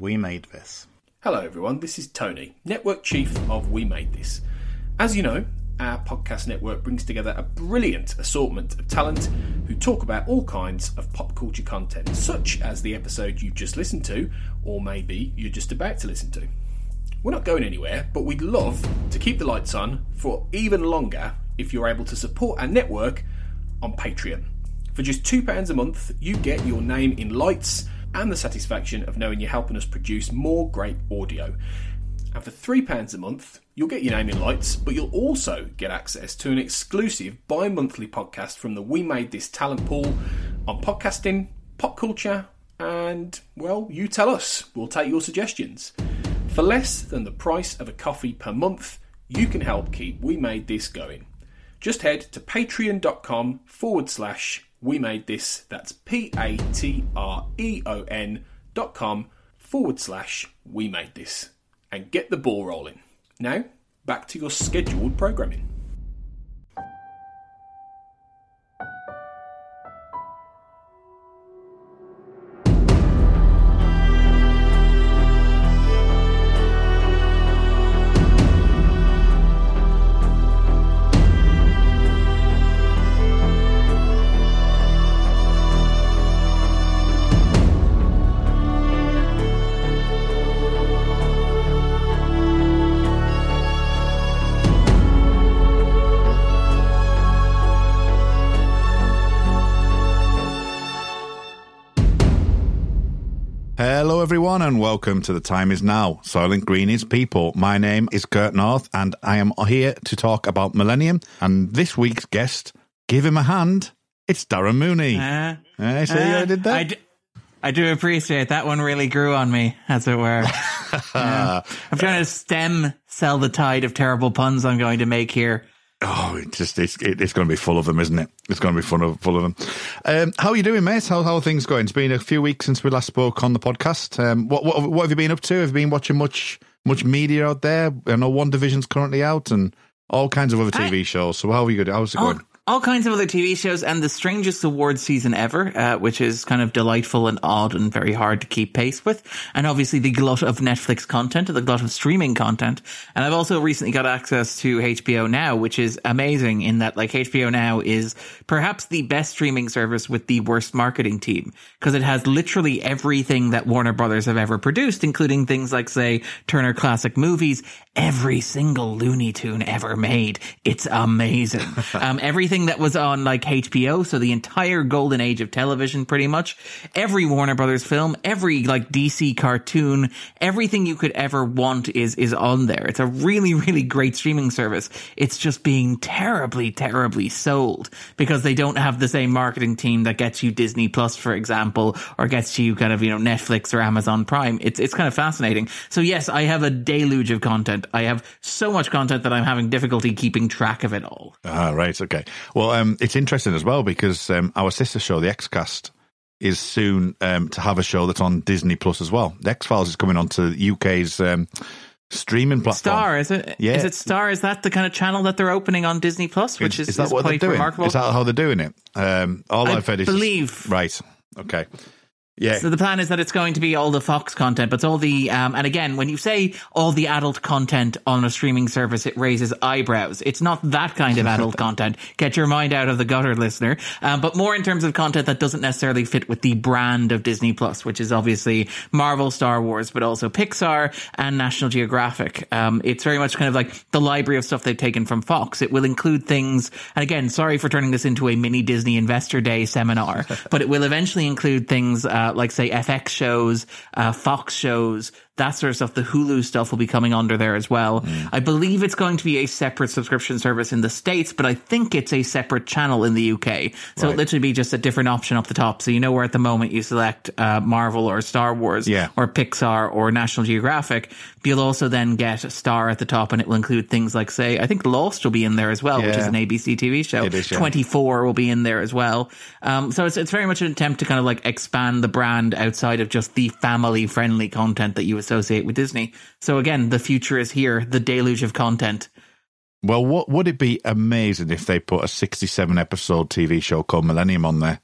We made this. Hello, everyone. This is Tony, Network Chief of We Made This. As you know, our podcast network brings together a brilliant assortment of talent who talk about all kinds of pop culture content, such as the episode you've just listened to, or maybe you're just about to listen to. We're not going anywhere, but we'd love to keep the lights on for even longer if you're able to support our network on Patreon. For just £2 a month, you get your name in lights and the satisfaction of knowing you're helping us produce more great audio. And for £3 a month, you'll get your name in lights, but you'll also get access to an exclusive bi monthly podcast from the We Made This talent pool on podcasting, pop culture, and, well, you tell us. We'll take your suggestions. For less than the price of a coffee per month, you can help keep We Made This going. Just head to patreon.com forward slash we made this. That's P A T R E O N dot com forward slash we made this. And get the ball rolling. Now, back to your scheduled programming. Everyone, and welcome to The Time Is Now. Soylent Green is people. My name is Kurt North, and I am here to talk about Millennium. And this week's guest, give him a hand, it's Darren Mooney. Uh, I see uh, I did that. I do, do appreciate that one. Really grew on me, as it were. Yeah. I'm trying to stem sell the tide of terrible puns I'm going to make here. Oh, it's just it's it's going to be full of them, isn't it? It's going to be full of full of them. Um, how are you doing, mate? How how are things going? It's been a few weeks since we last spoke on the podcast. Um, what what what have you been up to? Have you been watching much much media out there? I know WandaVision's currently out, and all kinds of other TV I- shows. So how are you good? How's it All, going? All kinds of other TV shows and the strangest award season ever, uh, which is kind of delightful and odd and very hard to keep pace with. And obviously the glut of Netflix content, the glut of streaming content. And I've also recently got access to HBO Now, which is amazing in that like HBO Now is perhaps the best streaming service with the worst marketing team because it has literally everything that Warner Brothers have ever produced, including things like say Turner Classic Movies, every single Looney Tune ever made. It's amazing. um, everything that was on like HBO, so the entire golden age of television, pretty much. Every Warner Brothers film, every like DC cartoon, everything you could ever want is is on there. It's a really really great streaming service. It's just being terribly terribly sold because they don't have the same marketing team that gets you Disney Plus, for example, or gets you kind of you know Netflix or Amazon Prime. It's it's kind of fascinating. So yes, I have a deluge of content. I have so much content that I'm having difficulty keeping track of it all. Ah, right. Okay. Well, um, it's interesting as well because um, our sister show, the Xcast, is soon um, to have a show that's on Disney Plus as well. The X Files is coming onto UK's um, streaming platform. Star, is it? Yeah. Is it Star? Is that the kind of channel that they're opening on Disney Plus, which is, is that is what they're quite doing? remarkable? Is that how they're doing it? Um, all I I've heard is just- believe. right. Okay. Yeah. So the plan is that it's going to be all the Fox content, but it's all the um, and again, when you say all the adult content on a streaming service, it raises eyebrows. It's not that kind of adult content. Get your mind out of the gutter, listener. Um, but more in terms of content that doesn't necessarily fit with the brand of Disney Plus, which is obviously Marvel, Star Wars, but also Pixar and National Geographic. Um, it's very much kind of like the library of stuff they've taken from Fox. It will include things, and again, sorry for turning this into a mini Disney Investor Day seminar, but it will eventually include things uh, like, say, FX shows, uh, Fox shows that sort of stuff. The Hulu stuff will be coming under there as well. Mm. I believe it's going to be a separate subscription service in the States, but I think it's a separate channel in the UK. So right. it'll literally be just a different option up the top. So you know where at the moment you select uh, Marvel or Star Wars yeah. or Pixar or National Geographic. You'll also then get a star at the top and it will include things like, say, I think Lost will be in there as well, yeah. which is an ABC TV show. Is, yeah. 24 will be in there as well. Um, so it's, it's very much an attempt to kind of like expand the brand outside of just the family friendly content that you associate with Disney. So again, the future is here, the deluge of content. Well, what would it be amazing if they put a 67 episode TV show called Millennium on there?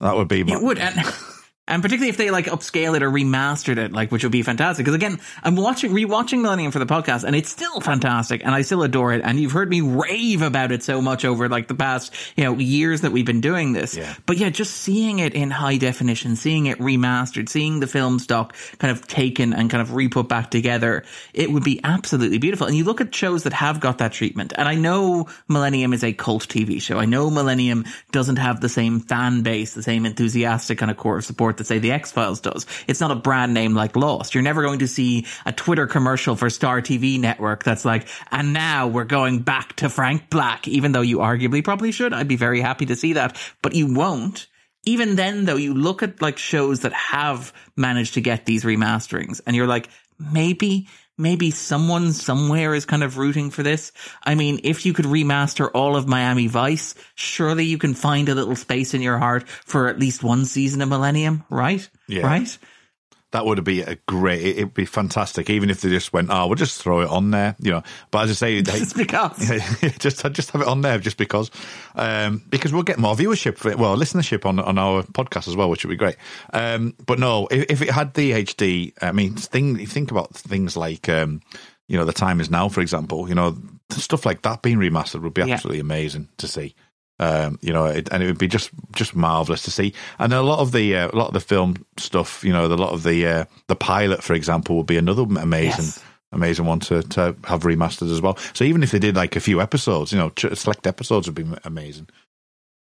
That would be. My- it would. And- And particularly if they like upscale it or remastered it, like which would be fantastic. Because again, I'm watching rewatching Millennium for the podcast, and it's still fantastic, and I still adore it. And you've heard me rave about it so much over like the past you know years that we've been doing this. Yeah. But yeah, just seeing it in high definition, seeing it remastered, seeing the film stock kind of taken and kind of re-put back together, it would be absolutely beautiful. And you look at shows that have got that treatment, and I know Millennium is a cult TV show. I know Millennium doesn't have the same fan base, the same enthusiastic kind of core of support that say the X Files does. It's not a brand name like Lost. You're never going to see a Twitter commercial for Star TV Network that's like, and now we're going back to Frank Black, even though you arguably probably should. I'd be very happy to see that, but you won't. Even then, though, you look at like shows that have managed to get these remasterings and you're like, maybe maybe someone somewhere is kind of rooting for this. I mean, if you could remaster all of Miami Vice, surely you can find a little space in your heart for at least one season of Millennium, right? Yeah. Right? That would be a great. It'd be fantastic, even if they just went, "Oh, we'll just throw it on there," you know. But as I say, just because, just just have it on there, just because, um, because we'll get more viewership for it, well, listenership on on our podcast as well, which would be great. Um, but no, if, if, it had the HD, I mean, thing, think about things like, um, you know, the time is now, for example, you know, stuff like that being remastered would be absolutely yeah. amazing to see. Um, you know, it, and it would be just just marvelous to see. And a lot of the uh, a lot of the film stuff, you know, a lot of the uh, the pilot, for example, would be another amazing. Yes. Amazing one to, to have remastered as well. So even if they did like a few episodes, you know, select episodes would be amazing.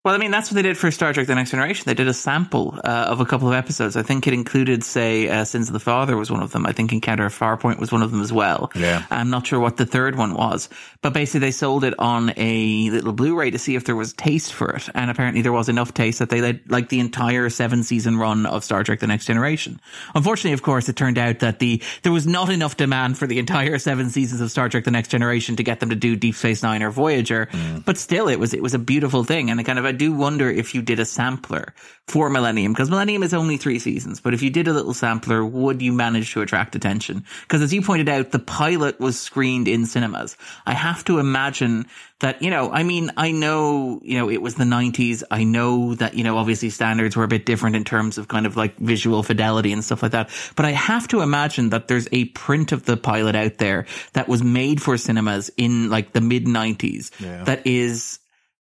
Well, I mean, that's what they did for Star Trek: The Next Generation. They did a sample uh, of a couple of episodes. I think it included, say, uh, Sins of the Father was one of them. I think Encounter at Farpoint was one of them as well. Yeah. I'm not sure what the third one was, but basically they sold it on a little Blu-ray to see if there was taste for it, and apparently there was enough taste that they let like the entire seven season run of Star Trek: The Next Generation. Unfortunately, of course, it turned out that the there was not enough demand for the entire seven seasons of Star Trek: The Next Generation to get them to do Deep Space Nine or Voyager. Mm. But still, it was it was a beautiful thing, and I kind of I do wonder if you did a sampler for Millennium, because Millennium is only three seasons, but if you did a little sampler, would you manage to attract attention? Because as you pointed out, the pilot was screened in cinemas. I have to imagine that, you know, I mean, I know, you know, it was the 90s. I know that, you know, obviously standards were a bit different in terms of kind of like visual fidelity and stuff like that. But I have to imagine that there's a print of the pilot out there that was made for cinemas in like the mid 90s yeah. that is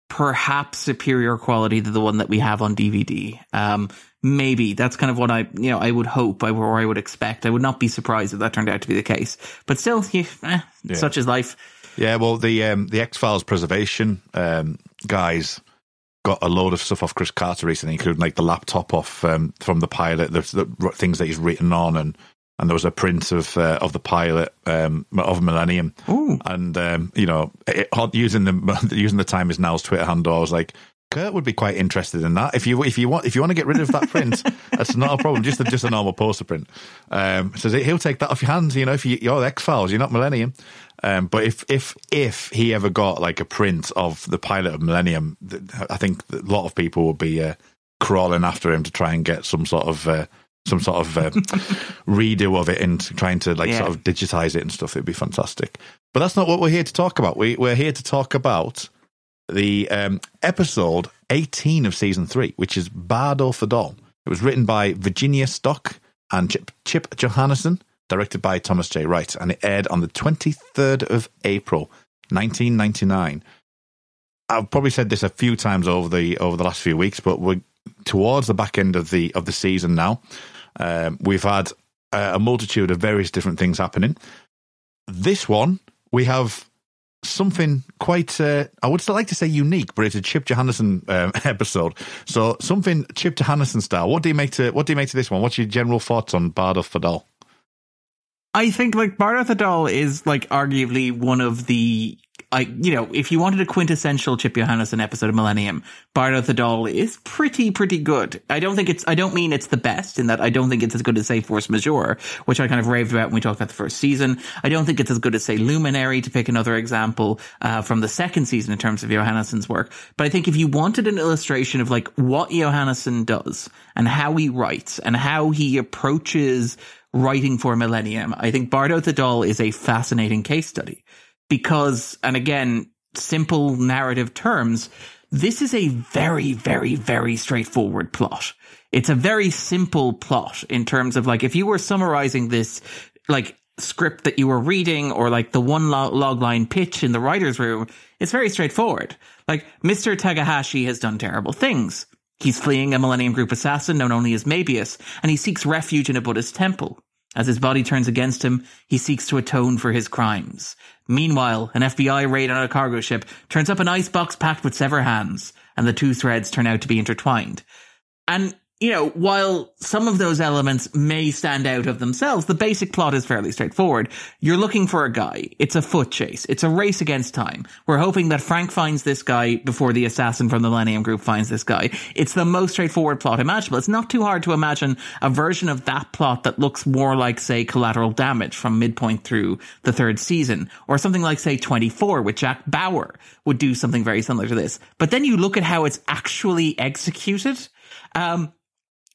perhaps superior quality to the one that we have on DVD. Um, maybe that's kind of what I, you know, I would hope or I would expect. I would not be surprised if that turned out to be the case. But still, eh, yeah. such is life. Yeah, well, the um, the X Files preservation um, guys got a load of stuff off Chris Carter recently, including like the laptop off um, from the pilot, the, the, things that he's written on, and and there was a print of uh, of the pilot um, of Millennium, Ooh. and um, you know, it, using the using the time is now's Twitter handle, I was like. Kurt would be quite interested in that. If you if you want if you want to get rid of that print, that's not a problem. Just a, just a normal poster print. Um, so he'll take that off your hands. You know, if you, you're X Files, you're not Millennium. Um, but if if if he ever got like a print of the pilot of Millennium, I think a lot of people would be uh, crawling after him to try and get some sort of uh, some sort of uh, redo of it and trying to like yeah. sort of digitize it and stuff. It'd be fantastic. But that's not what we're here to talk about. We, we're here to talk about the um, episode 18 of season three, which is Bardo Thodol. It was written by Virginia Stock and Chip, Chip Johannessen, directed by Thomas J. Wright, and it aired on the 23rd of April, 1999. I've probably said this a few times over the over the last few weeks, but we're towards the back end of the of the season now. Um, we've had a multitude of various different things happening. This one, we have something quite, uh, I would like to say unique, but it's a Chip Johannessen um, episode. So something Chip Johannessen style. What do you make to What do you make to this one? What's your general thoughts on Bardo Thodol? I think like Bardo Thodol is like arguably one of the like you know if you wanted a quintessential Chip Johannessen episode of Millennium, Bardo Thodol is pretty pretty good. I don't think it's I don't mean it's the best in that I don't think it's as good as say Force Majeure, which I kind of raved about when we talked about the first season. I don't think it's as good as say Luminary to pick another example uh, from the second season in terms of Johannessen's work. But I think if you wanted an illustration of like what Johannessen does and how he writes and how he approaches writing for Millennium, I think Bardo Thodol is a fascinating case study because, and again, simple narrative terms, this is a very, very, very straightforward plot. It's a very simple plot in terms of like, if you were summarizing this, like, script that you were reading or like the one log line pitch in the writer's room, it's very straightforward. Like, Mr. Takahashi has done terrible things. He's fleeing a Millennium Group assassin known only as Mabius, and he seeks refuge in a Buddhist temple. As his body turns against him, he seeks to atone for his crimes. Meanwhile, an FBI raid on a cargo ship turns up an icebox packed with severed hands, and the two threads turn out to be intertwined. And you know, while some of those elements may stand out of themselves, the basic plot is fairly straightforward. You're looking for a guy. It's a foot chase. It's a race against time. We're hoping that Frank finds this guy before the assassin from the Millennium Group finds this guy. It's the most straightforward plot imaginable. It's not too hard to imagine a version of that plot that looks more like, say, collateral damage from midpoint through the third season, or something like, say, 24 with Jack Bauer would do something very similar to this. But then you look at how it's actually executed. Um,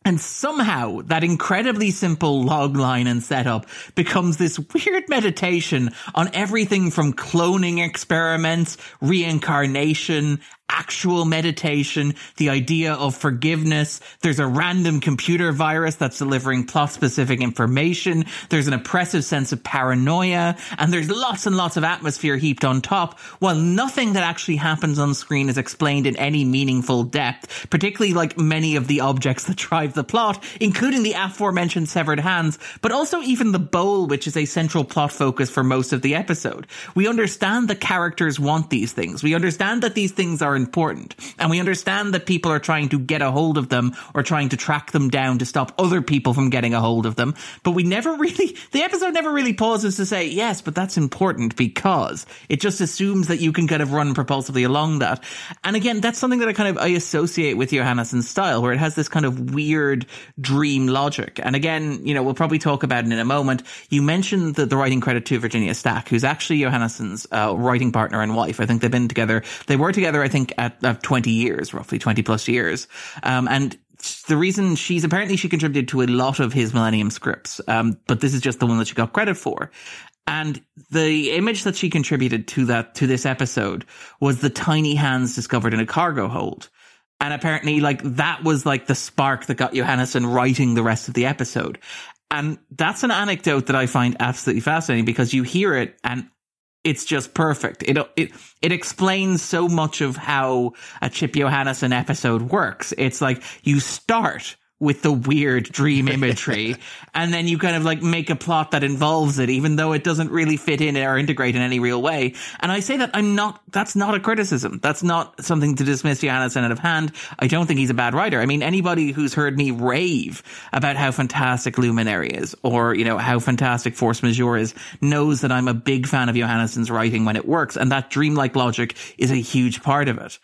and somehow that incredibly simple log line and setup becomes this weird meditation on everything from cloning experiments, reincarnation, actual meditation, the idea of forgiveness. There's a random computer virus that's delivering plot specific information. There's an oppressive sense of paranoia and there's lots and lots of atmosphere heaped on top while nothing that actually happens on screen is explained in any meaningful depth, particularly like many of the objects that drive the plot, including the aforementioned severed hands, but also even the bowl, which is a central plot focus for most of the episode. We understand the characters want these things. We understand that these things are important. And we understand that people are trying to get a hold of them or trying to track them down to stop other people from getting a hold of them. But we never really, the episode never really pauses to say, yes, but that's important because it just assumes that you can kind of run propulsively along that. And again, that's something that I kind of, I associate with Johannessen's style where it has this kind of weird dream logic. And again, you know, we'll probably talk about it in a moment. You mentioned the, the writing credit to Virginia Stock, who's actually Johannessen's uh, writing partner and wife. I think they've been together. They were together, I think, at, at 20 years, roughly 20 plus years. Um, and the reason she's apparently she contributed to a lot of his Millennium scripts, um, but this is just the one that she got credit for. And the image that she contributed to that to this episode was the tiny hands discovered in a cargo hold. And apparently, like that was like the spark that got Johannessen writing the rest of the episode. And that's an anecdote that I find absolutely fascinating because you hear it and it's just perfect. It it it explains so much of how a Chip Johannessen episode works. It's like you start with the weird dream imagery. And then you kind of like make a plot that involves it even though it doesn't really fit in or integrate in any real way. And i say that i'm not that's not a criticism. That's not something to dismiss johannessen out of hand. I don't think he's a bad writer. I mean anybody who's heard me rave about how fantastic luminary is or you know how fantastic force majeure is knows that i'm a big fan of johannessen's writing when it works and that dreamlike logic is a huge part of it.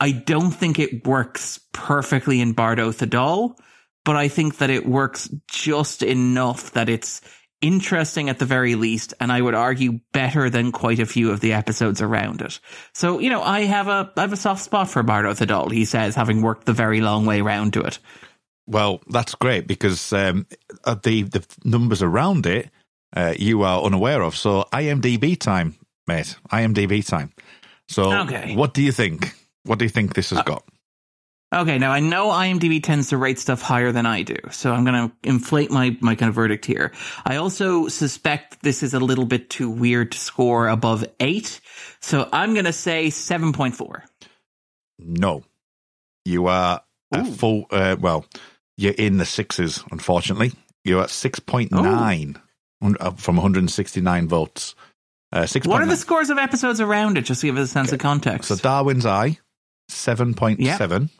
I don't think it works perfectly in bardo thodol but I think that it works just enough that it's interesting at the very least, and I would argue better than quite a few of the episodes around it. So, you know, I have a I have a soft spot for Bardo Thodol, he says, having worked the very long way round to it. Well, that's great because um, uh, the the numbers around it uh, you are unaware of. So IMDb time, mate. IMDb time. So, okay. what do you think? What do you think this has uh, got? Okay, now I know IMDb tends to rate stuff higher than I do, so I'm going to inflate my, my kind of verdict here. I also suspect this is a little bit too weird to score above 8, so I'm going to say 7.4. No. You are Ooh. at full, uh, well, you're in the sixes, unfortunately. You're at 6.9 uh, from 169 votes. Uh, 6. What are the scores of episodes around it, just to give us a sense okay. of context? So Darwin's Eye, 7.7. Yep.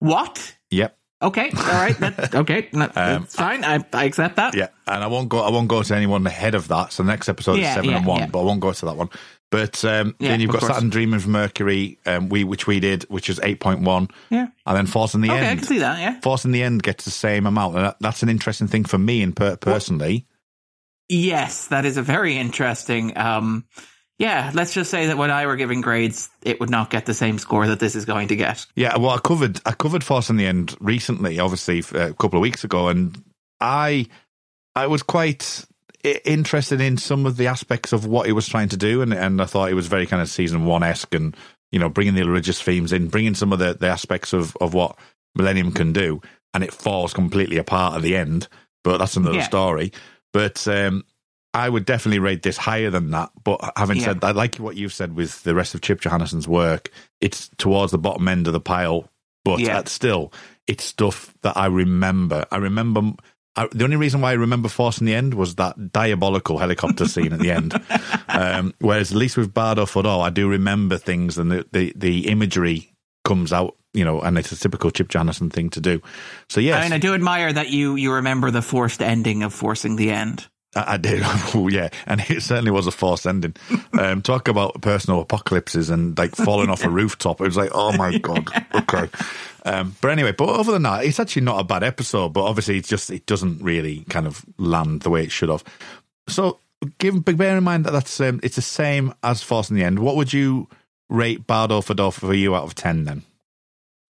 What? Yep. Okay, all right, that, okay, no, that's fine. I, I accept that. Yeah, and I won't go. I won't go to anyone ahead of that. So the next episode Yeah, is seven yeah, and one, yeah. but I won't go to that one. But um, then you've got course. Saturn Dreaming of Mercury, um, we which we did, which is eight point one, Yeah. and then Force in the Okay, I End. can see that. Yeah. Forcing the End gets the same amount, and that, that's an interesting thing for me and per- personally. Yes, that is a very interesting. Um, yeah, let's just say that when I were giving grades, it would not get the same score that this is going to get. Yeah, well, I covered I covered Forcing the End recently, obviously a couple of weeks ago, and I I was quite interested in some of the aspects of what he was trying to do, and and I thought it was very kind of season one esque, and you know, bringing the religious themes in, bringing some of the, the aspects of of what Millennium can do, and it falls completely apart at the end. But that's another Yeah. story. But um, I would definitely rate this higher than that. But having Yeah. said that, I like what you've said with the rest of Chip Johannessen's work. It's towards the bottom end of the pile, but Yeah. still, it's stuff that I remember. I remember. I, the only reason why I remember Forcing the End was that diabolical helicopter scene at the end. Um, whereas at least with Bardo Thodol, I do remember things and the, the, the imagery comes out, you know, and it's a typical Chip Johannessen thing to do. So yes, I mean, I do admire that you you remember the forced ending of forcing the end. I, I did. Oh, yeah, and it certainly was a forced ending. Um, talk about personal apocalypses and like falling off a rooftop. It was like, oh my god. Okay. Um, but anyway, but other than that, it's actually not a bad episode. But obviously, it's just it doesn't really kind of land the way it should have. So, give bear in mind that that's um, it's the same as Forcing the End. What would you rate Bardo Thodol for you out of ten? Then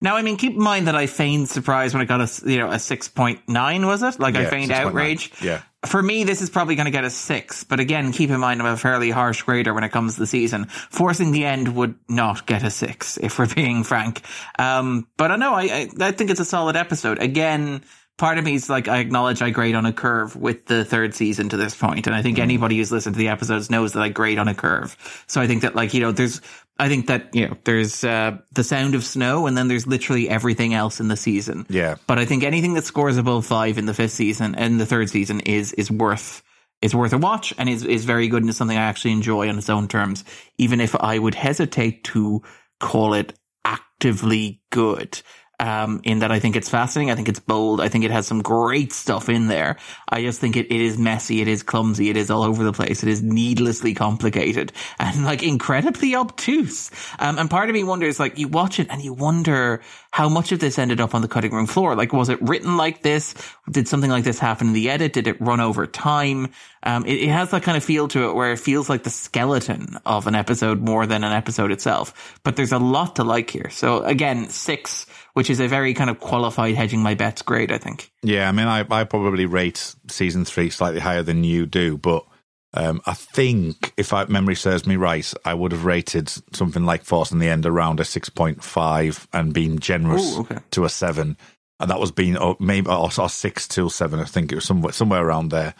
Now, I mean, keep in mind that I feigned surprise when I got a you know a six point nine. Was it like I feigned 6.9. outrage? Yeah. For me, this is probably going to get a six. But again, keep in mind I'm a fairly harsh grader when it comes to the season. Forcing the end would not get a six if we're being frank. Um, but I know I, I I think it's a solid episode. Again. Part of me is like I acknowledge I grade on a curve with the third season to this point, and I think anybody who's listened to the episodes knows that I grade on a curve. So I think that like you know, there's I think that you know, there's uh, the sound of snow, and then there's literally everything else in the season. Yeah. But I think anything that scores above five in the fifth season and the third season is is worth is worth a watch and is is very good and is something I actually enjoy on its own terms. Even if I would hesitate to call it actively good. Um, in that I think it's fascinating. I think it's bold. I think it has some great stuff in there. I just think it, it is messy. It is clumsy. It is all over the place. It is needlessly complicated and like incredibly obtuse. Um, and part of me wonders, like, you watch it and you wonder how much of this ended up on the cutting room floor. Like, was it written like this? Did something like this happen in the edit? Did it run over time? Um, it, it has that kind of feel to it where it feels like the skeleton of an episode more than an episode itself. But there's a lot to like here. So again, six, which is a very kind of qualified hedging my bets grade, I think. Yeah, I mean, I, I probably rate season three slightly higher than you do, but um, I think if I, memory serves me right, I would have rated something like Forcing the End around a six point five and been generous Ooh, okay. to a seven, and that was being or maybe or, or six till seven. I think it was somewhere somewhere around there.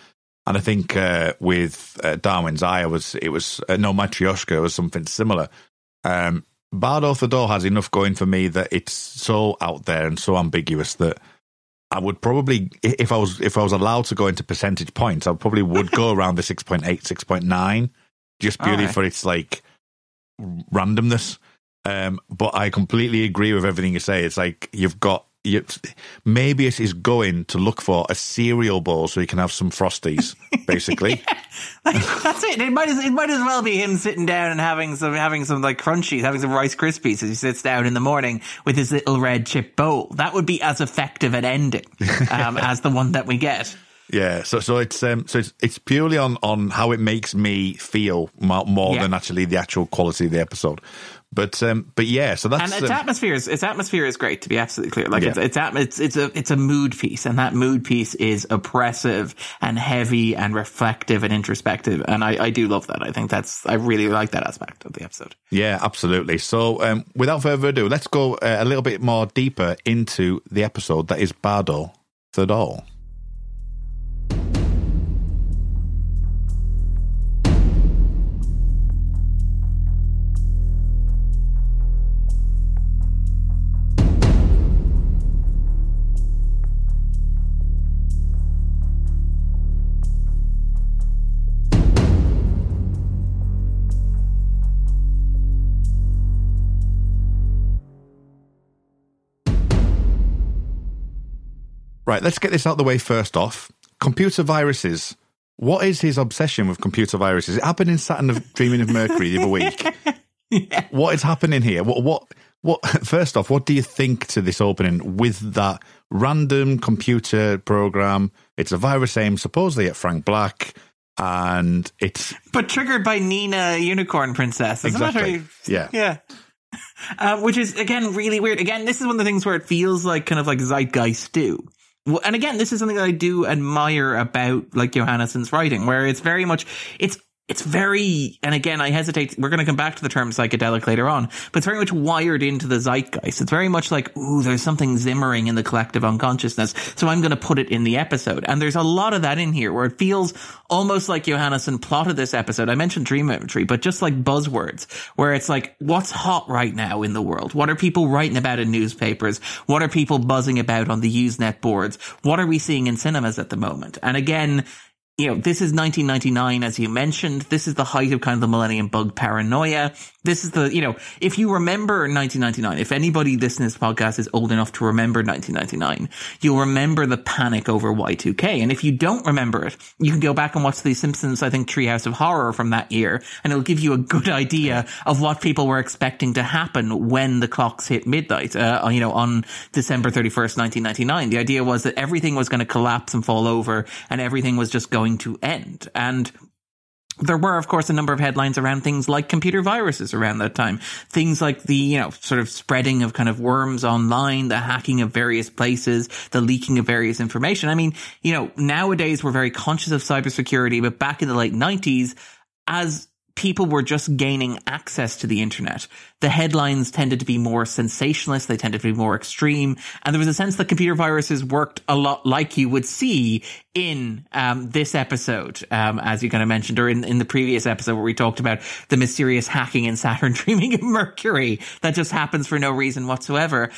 And I think uh, with uh, Darwin's Eye, I was it was uh, no Matryoshka was something similar. Um, Bardo Thodol has enough going for me that it's so out there and so ambiguous that I would probably, if I was if I was allowed to go into percentage points, I probably would go around the 6.8, 6.9, just purely Alright. for its like randomness. Um, but I completely agree with everything you say. It's like you've got you, maybe it is going to look for a cereal bowl so he can have some frosties, basically. That's it. It might as it might as well be him sitting down and having some having some like crunchies, having some Rice Krispies as he sits down in the morning with his little red chip bowl. That would be as effective an ending um, as the one that we get. Yeah, so so it's um so it's it's purely on on how it makes me feel more, more Yeah. than actually the actual quality of the episode. But um but yeah, so that's And its um, atmosphere is its atmosphere is great to be absolutely clear. Like Yeah. it's it's at- it's it's a it's a mood piece, and that mood piece is oppressive and heavy and reflective and introspective. And I, I do love that. I think that's I really like that aspect of the episode. Yeah, absolutely. So, um, without further ado, let's go uh, a little bit more deeper into the episode that is Bardo Thodol. Right, let's get this out the way first off. Computer viruses. What is his obsession with computer viruses? It happened in Saturn of Dreaming of Mercury the other week. yeah. What is happening here? What, what, what, first off, what do you think to this opening with that random computer program? It's a virus aimed supposedly at Frank Black and it's but triggered by Nina Unicorn Princess. Exactly. yeah, yeah. Uh, which is again really weird. Again, this is one of the things where it feels like kind of like zeitgeist do. And again, this is something that I do admire about like Johannessen's writing, where it's very much it's it's very, and again, I hesitate. We're going to come back to the term psychedelic later on, but it's very much wired into the zeitgeist. It's very much like, ooh, there's something zimmering in the collective unconsciousness. So I'm going to put it in the episode. And there's a lot of that in here where it feels almost like Johannessen plotted this episode. I mentioned dream imagery, but just like buzzwords where it's like, what's hot right now in the world? What are people writing about in newspapers? What are people buzzing about on the Usenet boards? What are we seeing in cinemas at the moment? And again, you know, this is 1999, as you mentioned. This is the height of kind of the millennium bug paranoia. This is the, you know, if you remember 1999, if anybody listening to this podcast is old enough to remember 1999, you'll remember the panic over Y2K. And if you don't remember it, you can go back and watch The Simpsons, I think, Treehouse of Horror from that year, and it'll give you a good idea of what people were expecting to happen when the clocks hit midnight, uh, you know, on December 31st, 1999. The idea was that everything was going to collapse and fall over, and everything was just going to end. And there were, of course, a number of headlines around things like computer viruses around that time. Things like the, you know, sort of spreading of kind of worms online, the hacking of various places, the leaking of various information. I mean, you know, nowadays we're very conscious of cybersecurity, but back in the late 90s, as people were just gaining access to the internet. The headlines tended to be more sensationalist. They tended to be more extreme. And there was a sense that computer viruses worked a lot like you would see in um, this episode, um, as you kind of mentioned, or in, in the previous episode where we talked about the mysterious hacking in Saturn dreaming of Mercury that just happens for no reason whatsoever.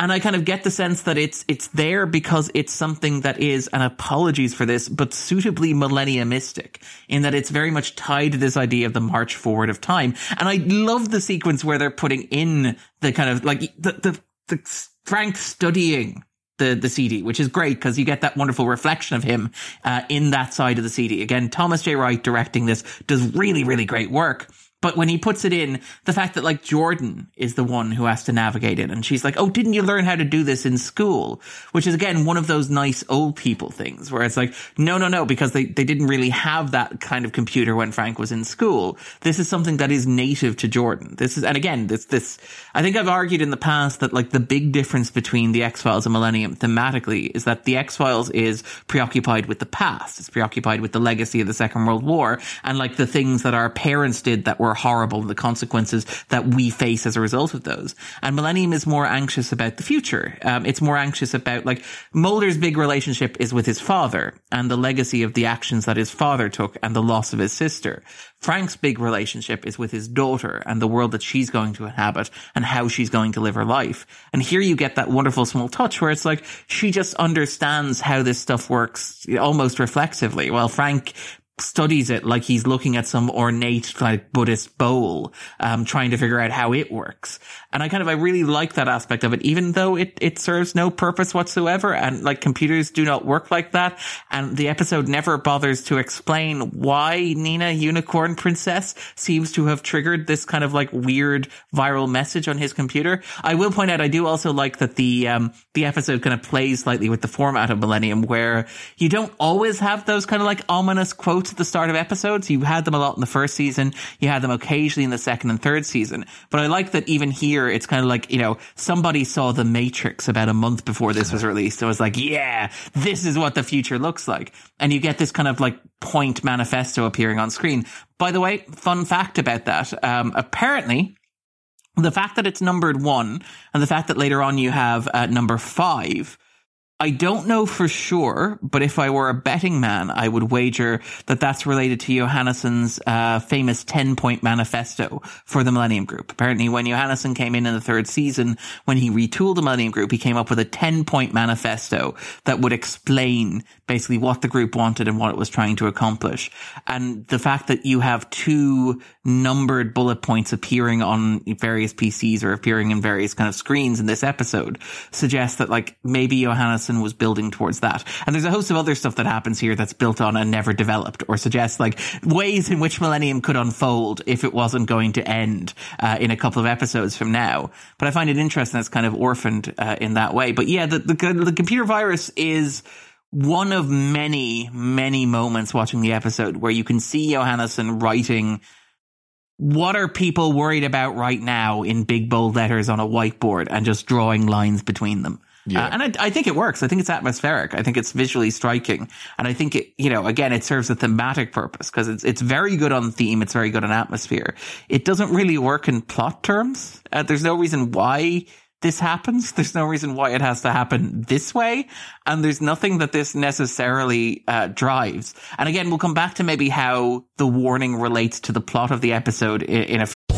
And I kind of get the sense that it's it's there because it's something that is, and apologies for this, but suitably millenniumistic in that it's very much tied to this idea of the march forward of time. And I love the sequence where they're putting in the kind of like the the, the Frank studying the the CD, which is great because you get that wonderful reflection of him uh, in that side of the CD. Again, Thomas J. Wright directing this does really really great work. But when he puts it in, the fact that like Jordan is the one who has to navigate it and she's like, Oh, didn't you learn how to do this in school? Which is again, one of those nice old people things where it's like, no, no, no, because they, they didn't really have that kind of computer when Frank was in school. This is something that is native to Jordan. This is, and again, this, this, I think I've argued in the past that like the big difference between the X-Files and Millennium thematically is that the X-Files is preoccupied with the past. It's preoccupied with the legacy of the Second World War and like the things that our parents did that were were horrible the consequences that we face as a result of those. And Millennium is more anxious about the future. Um, it's more anxious about like Mulder's big relationship is with his father and the legacy of the actions that his father took and the loss of his sister. Frank's big relationship is with his daughter and the world that she's going to inhabit and how she's going to live her life. And here you get that wonderful small touch where it's like she just understands how this stuff works almost reflexively. While Frank studies it like he's looking at some ornate like Buddhist bowl, um, trying to figure out how it works. And I kind of, I really like that aspect of it, even though it, it serves no purpose whatsoever. And like computers do not work like that. And the episode never bothers to explain why Nina Unicorn Princess seems to have triggered this kind of like weird viral message on his computer. I will point out, I do also like that the, um, the episode kind of plays slightly with the format of Millennium where you don't always have those kind of like ominous quotes at the start of episodes. You had them a lot in the first season. You had them occasionally in the second and third season. But I like that even here, it's kind of like, you know, somebody saw The Matrix about a month before this was released. It was like, yeah, this is what the future looks like. And you get this kind of like point manifesto appearing on screen. By the way, fun fact about that. Um, apparently, the fact that it's numbered one and the fact that later on you have uh, number five I don't know for sure, but if I were a betting man, I would wager that that's related to Johannessen's uh, famous 10 point manifesto for the Millennium Group. Apparently, when Johannessen came in in the third season, when he retooled the Millennium Group, he came up with a 10 point manifesto that would explain basically what the group wanted and what it was trying to accomplish. And the fact that you have two numbered bullet points appearing on various PCs or appearing in various kind of screens in this episode suggests that like maybe Johannessen Hannison was building towards that. And there's a host of other stuff that happens here that's built on and never developed or suggests like ways in which Millennium could unfold if it wasn't going to end uh, in a couple of episodes from now. But I find it interesting that's kind of orphaned uh, in that way. But yeah, the, the, the computer virus is one of many, many moments watching the episode where you can see Johannessen writing what are people worried about right now in big bold letters on a whiteboard and just drawing lines between them. Yeah. Uh, and I, I, think it works. I think it's atmospheric. I think it's visually striking. And I think it, you know, again, it serves a thematic purpose because it's, it's very good on theme. It's very good on atmosphere. It doesn't really work in plot terms. Uh, there's no reason why this happens. There's no reason why it has to happen this way. And there's nothing that this necessarily uh, drives. And again, we'll come back to maybe how the warning relates to the plot of the episode in, in a.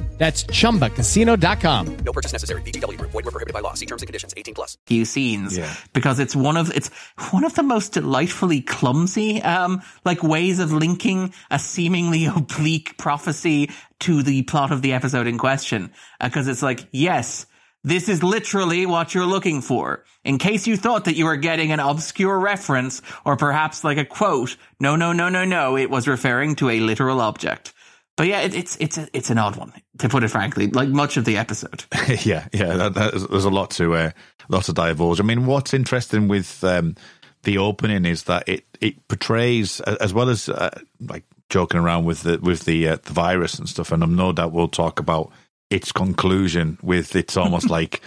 That's ChumbaCasino.com. No purchase necessary. VGW. Void were prohibited by law. See terms and conditions. 18 plus. Few scenes. Yeah. Because it's one of, it's one of the most delightfully clumsy, um, like ways of linking a seemingly oblique prophecy to the plot of the episode in question. Because uh, it's like, yes, this is literally what you're looking for. In case you thought that you were getting an obscure reference or perhaps like a quote, no, no, no, no, no, it was referring to a literal object. But yeah, it, it's it's a, it's an odd one to put it frankly. Like much of the episode. yeah, yeah. That, that is, there's a lot to uh, lot to divulge. I mean, what's interesting with um, the opening is that it it portrays as well as uh, like joking around with the with the uh, the virus and stuff. And I'm no doubt we'll talk about its conclusion with it's almost like.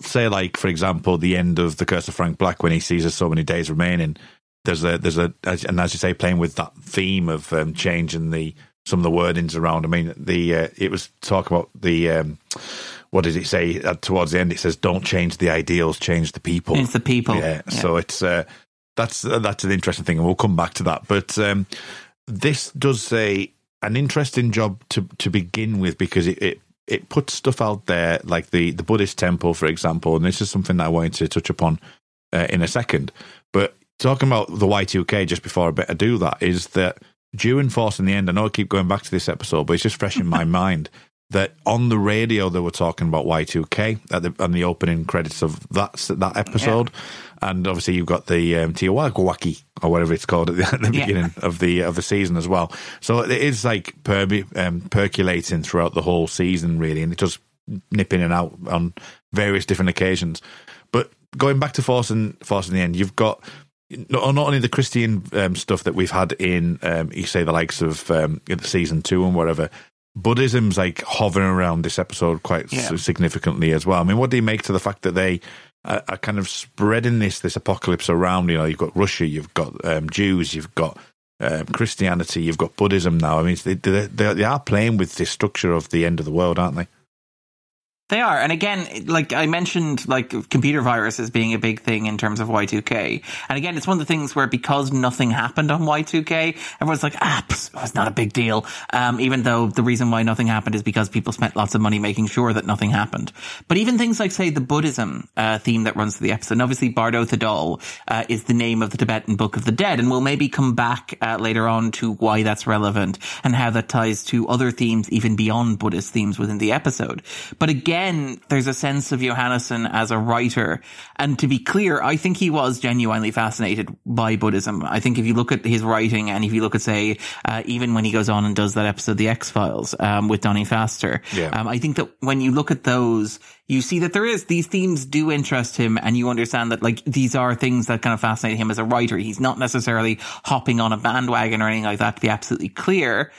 Say, like for example, the end of the Curse of Frank Black when he sees there's so many days remaining. There's a there's a and as you say, playing with that theme of um, changing the some of the wordings around. I mean, the uh, it was talk about the um, what did it say uh, towards the end? It says, "Don't change the ideals, change the people." It's the people. Yeah. yeah. So it's uh, that's uh, that's an interesting thing, and we'll come back to that. But um, this does say an interesting job to to begin with because it, it it puts stuff out there like the the Buddhist temple, for example, and this is something that I wanted to touch upon uh, in a second. But talking about the Y2K just before I better do that is that during Forcing the End, I know I keep going back to this episode, but it's just fresh in my mind that on the radio they were talking about Y2K at the, on the opening credits of that that episode. Yeah. And obviously you've got the um, or whatever it's called at the, at the yeah. beginning of the of the season as well. So it is like um, percolating throughout the whole season really, and it just nip in and out on various different occasions. But going back to Force and Forcing the End, you've got not, not only the Christian um, stuff that we've had in, um, you say, the likes of um, season two and whatever, Buddhism's like hovering around this episode quite yeah. significantly as well. I mean, what do you make to the fact that they are, are, kind of spreading this this apocalypse around? You know, you've got Russia, you've got um, Jews, you've got um, Christianity, you've got Buddhism now. I mean, they, they, they are playing with the structure of the end of the world, aren't they? They are. And again, like I mentioned, like computer viruses being a big thing in terms of Y2K. And again, it's one of the things where because nothing happened on Y2K, everyone's like, ah, it was not a big deal. Um, even though the reason why nothing happened is because people spent lots of money making sure that nothing happened. But even things like, say, the Buddhism uh, theme that runs through the episode, and obviously Bardo Thodol uh, is the name of the Tibetan Book of the Dead. And we'll maybe come back uh, later on to why that's relevant and how that ties to other themes even beyond Buddhist themes within the episode. But again, again, there's a sense of Johannessen as a writer. And to be clear, I think he was genuinely fascinated by Buddhism. I think if you look at his writing and if you look at, say, uh, even when he goes on and does that episode, The X Files, um, with Donnie Pfaster, Yeah. um, I think that when you look at those, you see that there is, these themes do interest him and you understand that like these are things that kind of fascinate him as a writer. He's not necessarily hopping on a bandwagon or anything like that to be absolutely clear.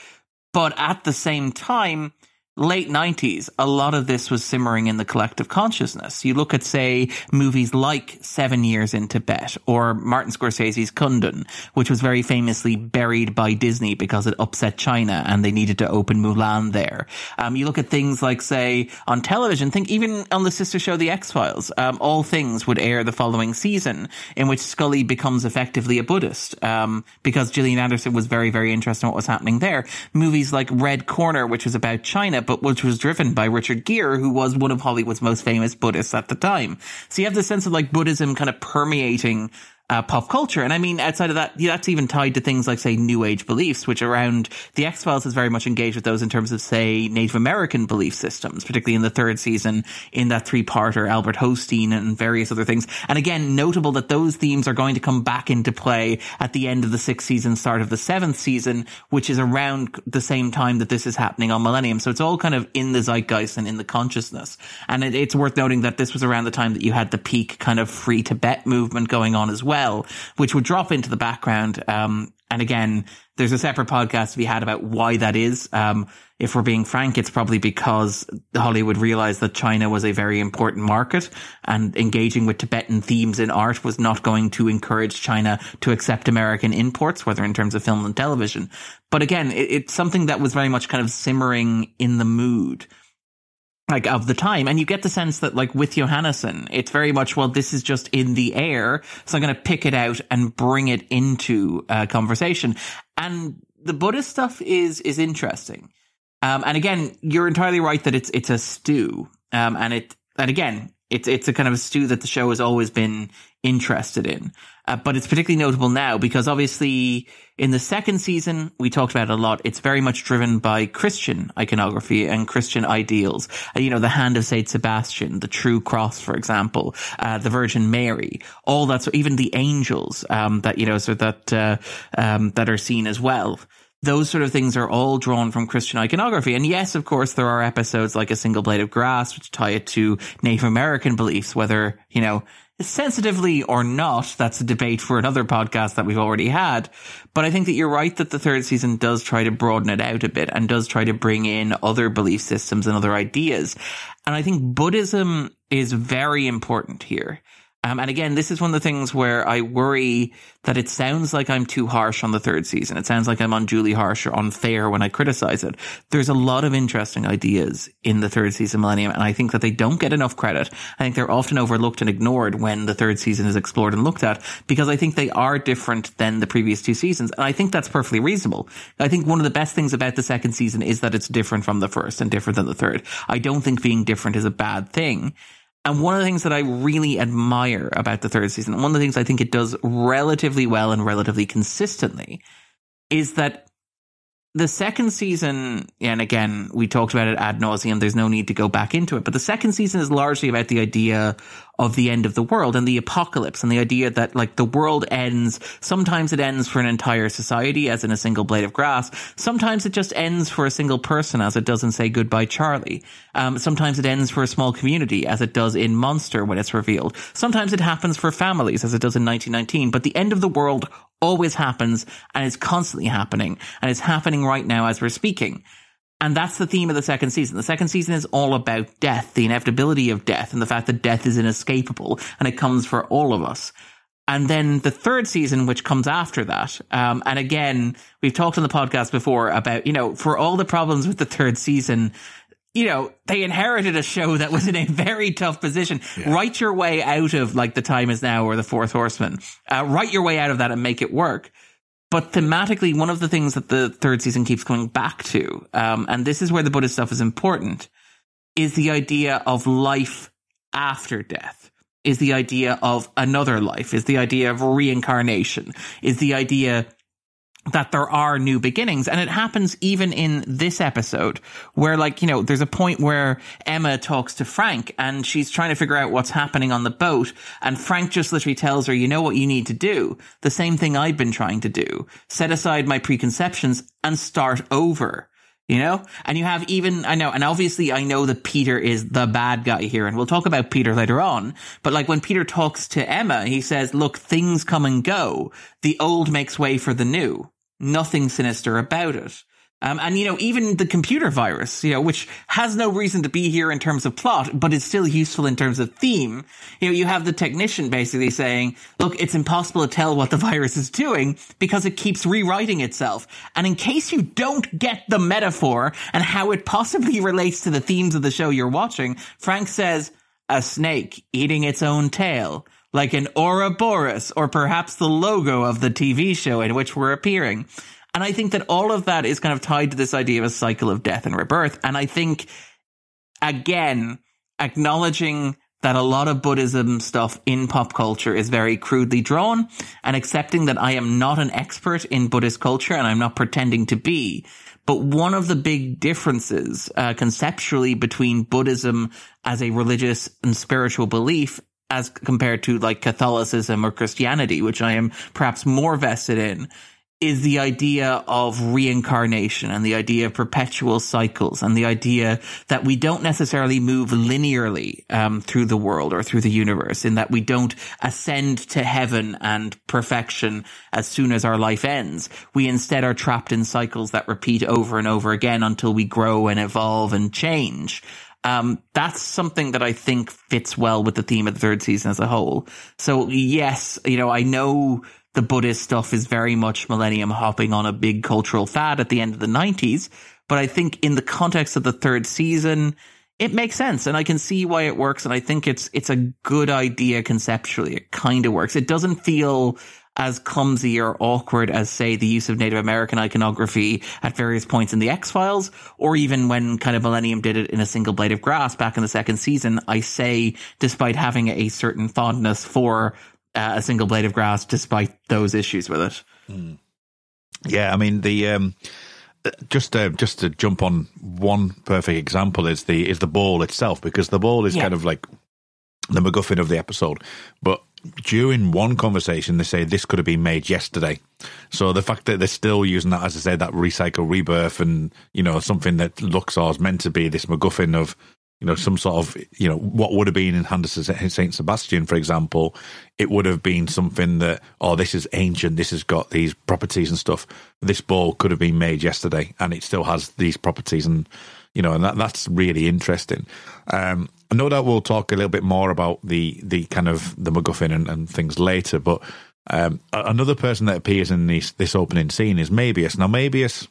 But at the same time, late 90s, a lot of this was simmering in the collective consciousness. You look at, say, movies like Seven Years in Tibet or Martin Scorsese's Kundun, which was very famously buried by Disney because it upset China and they needed to open Mulan there. Um, you look at things like, say, on television, think even on the sister show The X-Files, um, All Things would air the following season in which Scully becomes effectively a Buddhist, um, because Gillian Anderson was very, very interested in what was happening there. Movies like Red Corner, which was about China, but which was driven by Richard Gere, who was one of Hollywood's most famous Buddhists at the time. So you have this sense of like Buddhism kind of permeating uh, pop culture. And I mean, outside of that, that's even tied to things like, say, New Age beliefs, which around the X Files is very much engaged with those in terms of, say, Native American belief systems, particularly in the third season in that three parter, Albert Hosteen and various other things. And again, notable that those themes are going to come back into play at the end of the sixth season, start of the seventh season, which is around the same time that this is happening on Millennium. So it's all kind of in the zeitgeist and in the consciousness. And it, it's worth noting that this was around the time that you had the peak kind of free Tibet movement going on as well, which would drop into the background. Um, and again, there's a separate podcast to be had about why that is. Um, if we're being frank, it's probably because Hollywood realized that China was a very important market and engaging with Tibetan themes in art was not going to encourage China to accept American imports, whether in terms of film and television. But again, it, it's something that was very much kind of simmering in the mood like of the time. And you get the sense that like with Johannessen, it's very much, well, this is just in the air. So I'm going to pick it out and bring it into uh, conversation. And the Buddhist stuff is, is interesting. Um, and again, you're entirely right that it's, it's a stew. Um, and it, and again, it's, it's a kind of a stew that the show has always been interested in. Uh, but it's particularly notable now because obviously in the second season, we talked about it a lot. It's very much driven by Christian iconography and Christian ideals. Uh, you know, the hand of Saint Sebastian, the true cross, for example, uh, the Virgin Mary, all that. So even the angels, um, that, you know, so that, uh, um, that are seen as well those sort of things are all drawn from Christian iconography. And yes, of course, there are episodes like A Single Blade of Grass, which tie it to Native American beliefs, whether, you know, sensitively or not. That's a debate for another podcast that we've already had. But I think that you're right that the third season does try to broaden it out a bit and does try to bring in other belief systems and other ideas. And I think Buddhism is very important here. Um, and again, this is one of the things where I worry that it sounds like I'm too harsh on the third season. It sounds like I'm unduly harsh or unfair when I criticize it. There's a lot of interesting ideas in the third season Millennium, and I think that they don't get enough credit. I think they're often overlooked and ignored when the third season is explored and looked at because I think they are different than the previous two seasons. And I think that's perfectly reasonable. I think one of the best things about the second season is that it's different from the first and different than the third. I don't think being different is a bad thing. And one of the things that I really admire about the third season, one of the things I think it does relatively well and relatively consistently, is that the second season, and again, we talked about it ad nauseum. There's no need to go back into it, but the second season is largely about the idea of the end of the world and the apocalypse and the idea that like the world ends. Sometimes it ends for an entire society, as in a single blade of grass. Sometimes it just ends for a single person, as it does in say Goodbye Charlie. Um, sometimes it ends for a small community, as it does in Monster when it's revealed. Sometimes it happens for families, as it does in 1919. But the end of the world always happens and is constantly happening and it's happening right now as we're speaking. And that's the theme of the second season. The second season is all about death, the inevitability of death, and the fact that death is inescapable and it comes for all of us. And then the third season, which comes after that. Um, and again, we've talked on the podcast before about, you know, for all the problems with the third season, you know, they inherited a show that was in a very tough position. Write your way out of like the time is now or the fourth horseman. Uh, write your way out of that and make it work. But thematically, one of the things that the third season keeps coming back to, um, and this is where the Buddhist stuff is important, is the idea of life after death, is the idea of another life, is the idea of reincarnation, is the idea that there are new beginnings. And it happens even in this episode where like, you know, there's a point where Emma talks to Frank and she's trying to figure out what's happening on the boat. And Frank just literally tells her, you know what you need to do? The same thing I've been trying to do. Set aside my preconceptions and start over. You know? And you have even, I know, and obviously I know that Peter is the bad guy here, and we'll talk about Peter later on. But like when Peter talks to Emma, he says, look, things come and go. The old makes way for the new nothing sinister about it. Um, and you know, even the computer virus, you know, which has no reason to be here in terms of plot, but is still useful in terms of theme. You know, you have the technician basically saying, look, it's impossible to tell what the virus is doing because it keeps rewriting itself. And in case you don't get the metaphor and how it possibly relates to the themes of the show you're watching, Frank says, a snake eating its own tail like an Ouroboros or perhaps the logo of the TV show in which we're appearing. And I think that all of that is kind of tied to this idea of a cycle of death and rebirth. And I think, again, acknowledging that a lot of Buddhism stuff in pop culture is very crudely drawn and accepting that I am not an expert in Buddhist culture and I'm not pretending to be. But one of the big differences uh, conceptually between Buddhism as a religious and spiritual belief as compared to like Catholicism or Christianity, which I am perhaps more vested in, is the idea of reincarnation and the idea of perpetual cycles and the idea that we don't necessarily move linearly um, through the world or through the universe in that we don't ascend to heaven and perfection as soon as our life ends. We instead are trapped in cycles that repeat over and over again until we grow and evolve and change. Um, that's something that I think fits well with the theme of the third season as a whole. So yes, you know, I know the Buddhist stuff is very much millennium hopping on a big cultural fad at the end of the 90s, but I think in the context of the third season, it makes sense and I can see why it works and I think it's it's a good idea conceptually. It kind of works. It doesn't feel as clumsy or awkward as, say, the use of Native American iconography at various points in the X Files, or even when kind of Millennium did it in a single blade of grass back in the second season. I say, despite having a certain fondness for uh, a single blade of grass, despite those issues with it. Mm. Yeah, I mean the. Um just uh, just to jump on one perfect example is the is the ball itself because the ball is yeah. kind of like the MacGuffin of the episode. But during one conversation, they say this could have been made yesterday. So the fact that they're still using that, as I say, that recycle rebirth and, you know, something that is meant to be this MacGuffin of, you know, some sort of, you know, what would have been in Hand St. Sebastian, for example, it would have been something that, oh, this is ancient, this has got these properties and stuff. This ball could have been made yesterday and it still has these properties and, you know, and that, that's really interesting. Um, Know that we'll talk a little bit more about the the kind of the MacGuffin and, and things later, but um, another person that appears in this this opening scene is Mabius. Now, Mabius,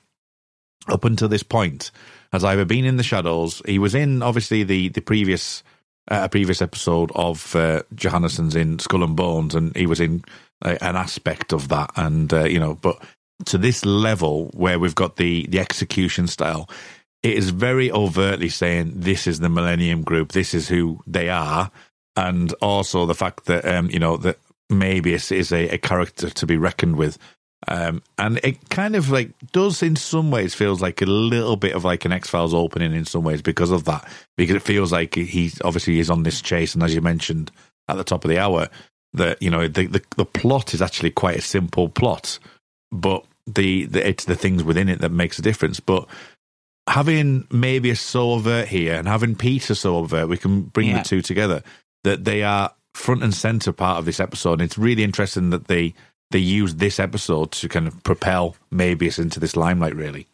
up until this point, has either been in the shadows. He was in obviously the the previous uh, previous episode of uh, Johannessen's in Skull and Bones, and he was in uh, an aspect of that, and uh, you know, but to this level where we've got the the execution style, it is very overtly saying this is the Millennium Group, this is who they are, and also the fact that um, you know that Mabius is a, a character to be reckoned with. Um, and it kind of like does in some ways feels like a little bit of like an X Files opening in some ways because of that. Because it feels like he's obviously is on this chase, and as you mentioned at the top of the hour, that you know the, the the plot is actually quite a simple plot, but the, the it's the things within it that makes a difference. But having Mabius so overt here and having Peter so overt, we can bring yeah. the two together. That they are front and center part of this episode. And it's really interesting that they they use this episode to kind of propel Mabius into this limelight. Really.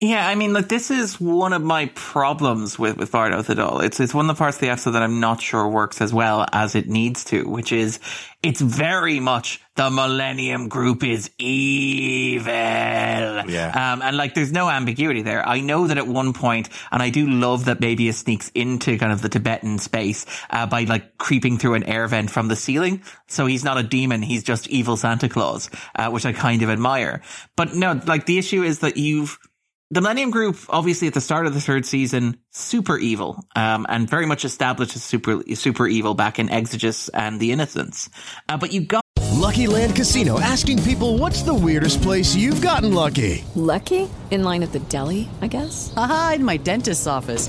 Yeah, I mean, look, this is one of my problems with with Far North all. It's it's one of the parts of the episode that I'm not sure works as well as it needs to, which is it's very much the Millennium Group is evil. Yeah. Um, and like, there's no ambiguity there. I know that at one point, and I do love that Mabius sneaks into kind of the Tibetan space uh, by like creeping through an air vent from the ceiling. So he's not a demon; he's just evil Santa Claus, uh, which I kind of admire. But no, like the issue is that you've the Millennium Group, obviously at the start of the third season, super evil, um, and very much established as super super evil back in Exodus and the Innocents. Uh, but you got Lucky Land Casino asking people what's the weirdest place you've gotten lucky? Lucky? In line at the deli, I guess? Aha, in my dentist's office.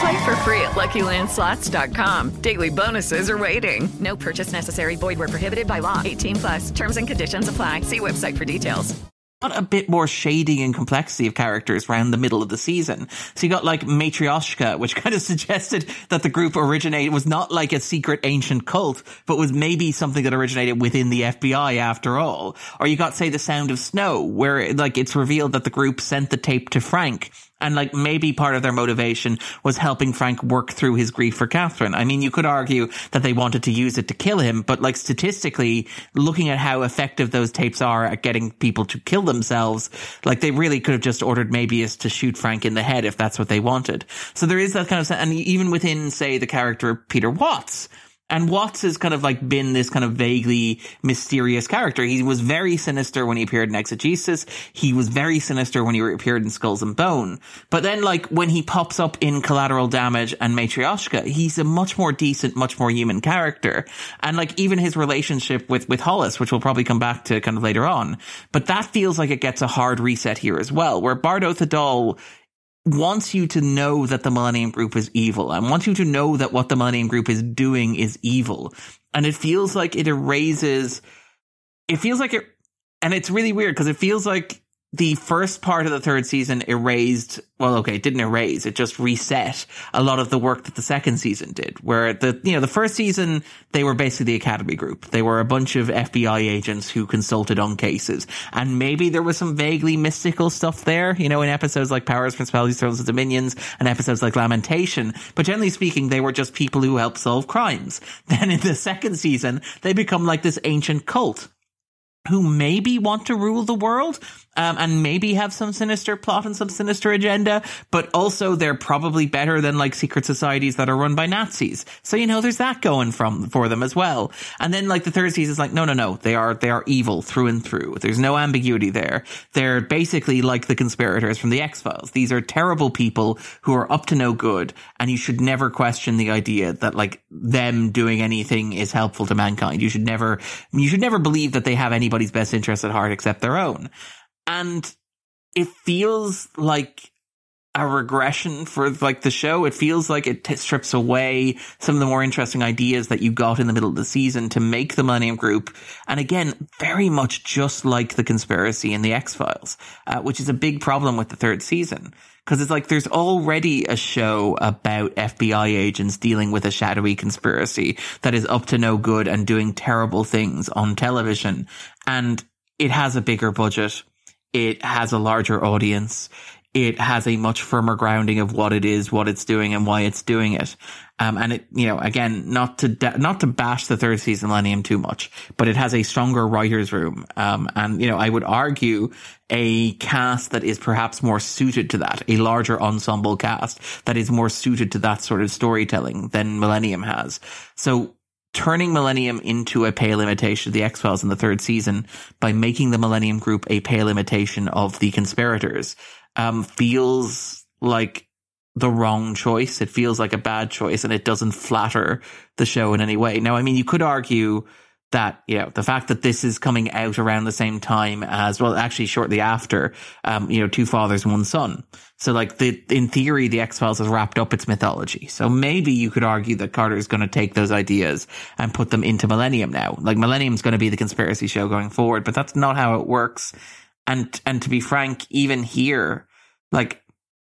Play for free at LuckyLandSlots.com. Daily bonuses are waiting. No purchase necessary. Void where prohibited by law. 18 plus. Terms and conditions apply. See website for details. Got a bit more shading and complexity of characters around the middle of the season. So you got like Matryoshka, which kind of suggested that the group originated was not like a secret ancient cult, but was maybe something that originated within the FBI after all. Or you got, say, the Sound of Snow, where like it's revealed that the group sent the tape to Frank and like maybe part of their motivation was helping Frank work through his grief for Catherine. I mean, you could argue that they wanted to use it to kill him, but like statistically, looking at how effective those tapes are at getting people to kill themselves, like they really could have just ordered Mabius to shoot Frank in the head if that's what they wanted. So there is that kind of, and even within, say, the character Peter Watts, and Watts has kind of like been this kind of vaguely mysterious character. He was very sinister when he appeared in Exegesis. He was very sinister when he appeared in Skulls and Bone. But then like when he pops up in Collateral Damage and Matryoshka, he's a much more decent, much more human character. And like even his relationship with, with Hollis, which we'll probably come back to kind of later on. But that feels like it gets a hard reset here as well, where Bardo Thodol wants you to know that the Millennium Group is evil and wants you to know that what the Millennium Group is doing is evil. And it feels like it erases, it feels like it, and it's really weird because it feels like the first part of the third season erased, well, okay, it didn't erase, it just reset a lot of the work that the second season did. Where the, you know, the first season, they were basically the Academy group. They were a bunch of FBI agents who consulted on cases. And maybe there was some vaguely mystical stuff there, you know, in episodes like Powers, Principalities, Thrones, and Dominions, and episodes like Lamentation. But generally speaking, they were just people who helped solve crimes. Then in the second season, they become like this ancient cult who maybe want to rule the world um, and maybe have some sinister plot and some sinister agenda, but also they're probably better than like secret societies that are run by Nazis. So you know, there's that going from for them as well. And then like the third season is like, no, no, no, they are they are evil through and through. There's no ambiguity there. They're basically like the conspirators from the X Files. These are terrible people who are up to no good, and you should never question the idea that like them doing anything is helpful to mankind. You should never you should never believe that they have anybody's best interest at heart except their own and it feels like a regression for like the show. It feels like it t- strips away some of the more interesting ideas that you got in the middle of the season to make the Millennium Group. And again, very much just like the conspiracy in the X Files, uh, which is a big problem with the third season. Cause it's like there's already a show about FBI agents dealing with a shadowy conspiracy that is up to no good and doing terrible things on television. And it has a bigger budget it has a larger audience. It has a much firmer grounding of what it is, what it's doing, and why it's doing it. Um, and it, you know, again, not to not to bash the third season Millennium too much, but it has a stronger writers' room. Um, and you know, I would argue a cast that is perhaps more suited to that, a larger ensemble cast that is more suited to that sort of storytelling than Millennium has. So turning Millennium into a pale imitation of the X Files in the third season by making the Millennium Group a pale imitation of the conspirators um, feels like the wrong choice. It feels like a bad choice and it doesn't flatter the show in any way. Now, I mean, you could argue that you know the fact that this is coming out around the same time as well actually shortly after um you know two fathers one son. So like the in theory the x-files has wrapped up its mythology. So maybe you could argue that carter is going to take those ideas and put them into millennium now. Like millennium's going to be the conspiracy show going forward but that's not how it works. And and to be frank even here like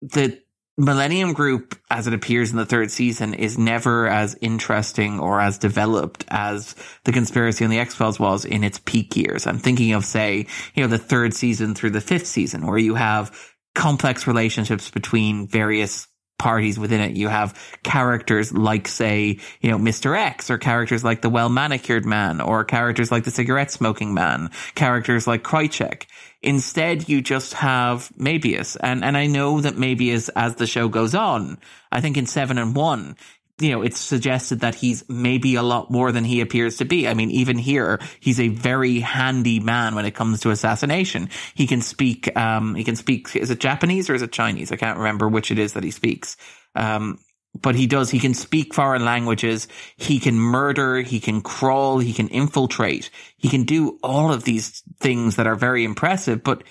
the Millennium Group, as it appears in the third season, is never as interesting or as developed as the conspiracy on the X Files was in its peak years. I'm thinking of, say, you know, the third season through the fifth season, where you have complex relationships between various parties within it. You have characters like, say, you know, Mr. X, or characters like the well manicured man, or characters like the cigarette smoking man, characters like Krychek. Instead, you just have Mabius. And, and I know that Mabius, as the show goes on, I think in seven and one, you know, it's suggested that he's maybe a lot more than he appears to be. I mean, even here, he's a very handy man when it comes to assassination. He can speak, um, he can speak, is it Japanese or is it Chinese? I can't remember which it is that he speaks. Um, but he does, he can speak foreign languages. He can murder. He can crawl. He can infiltrate. He can do all of these things that are very impressive, but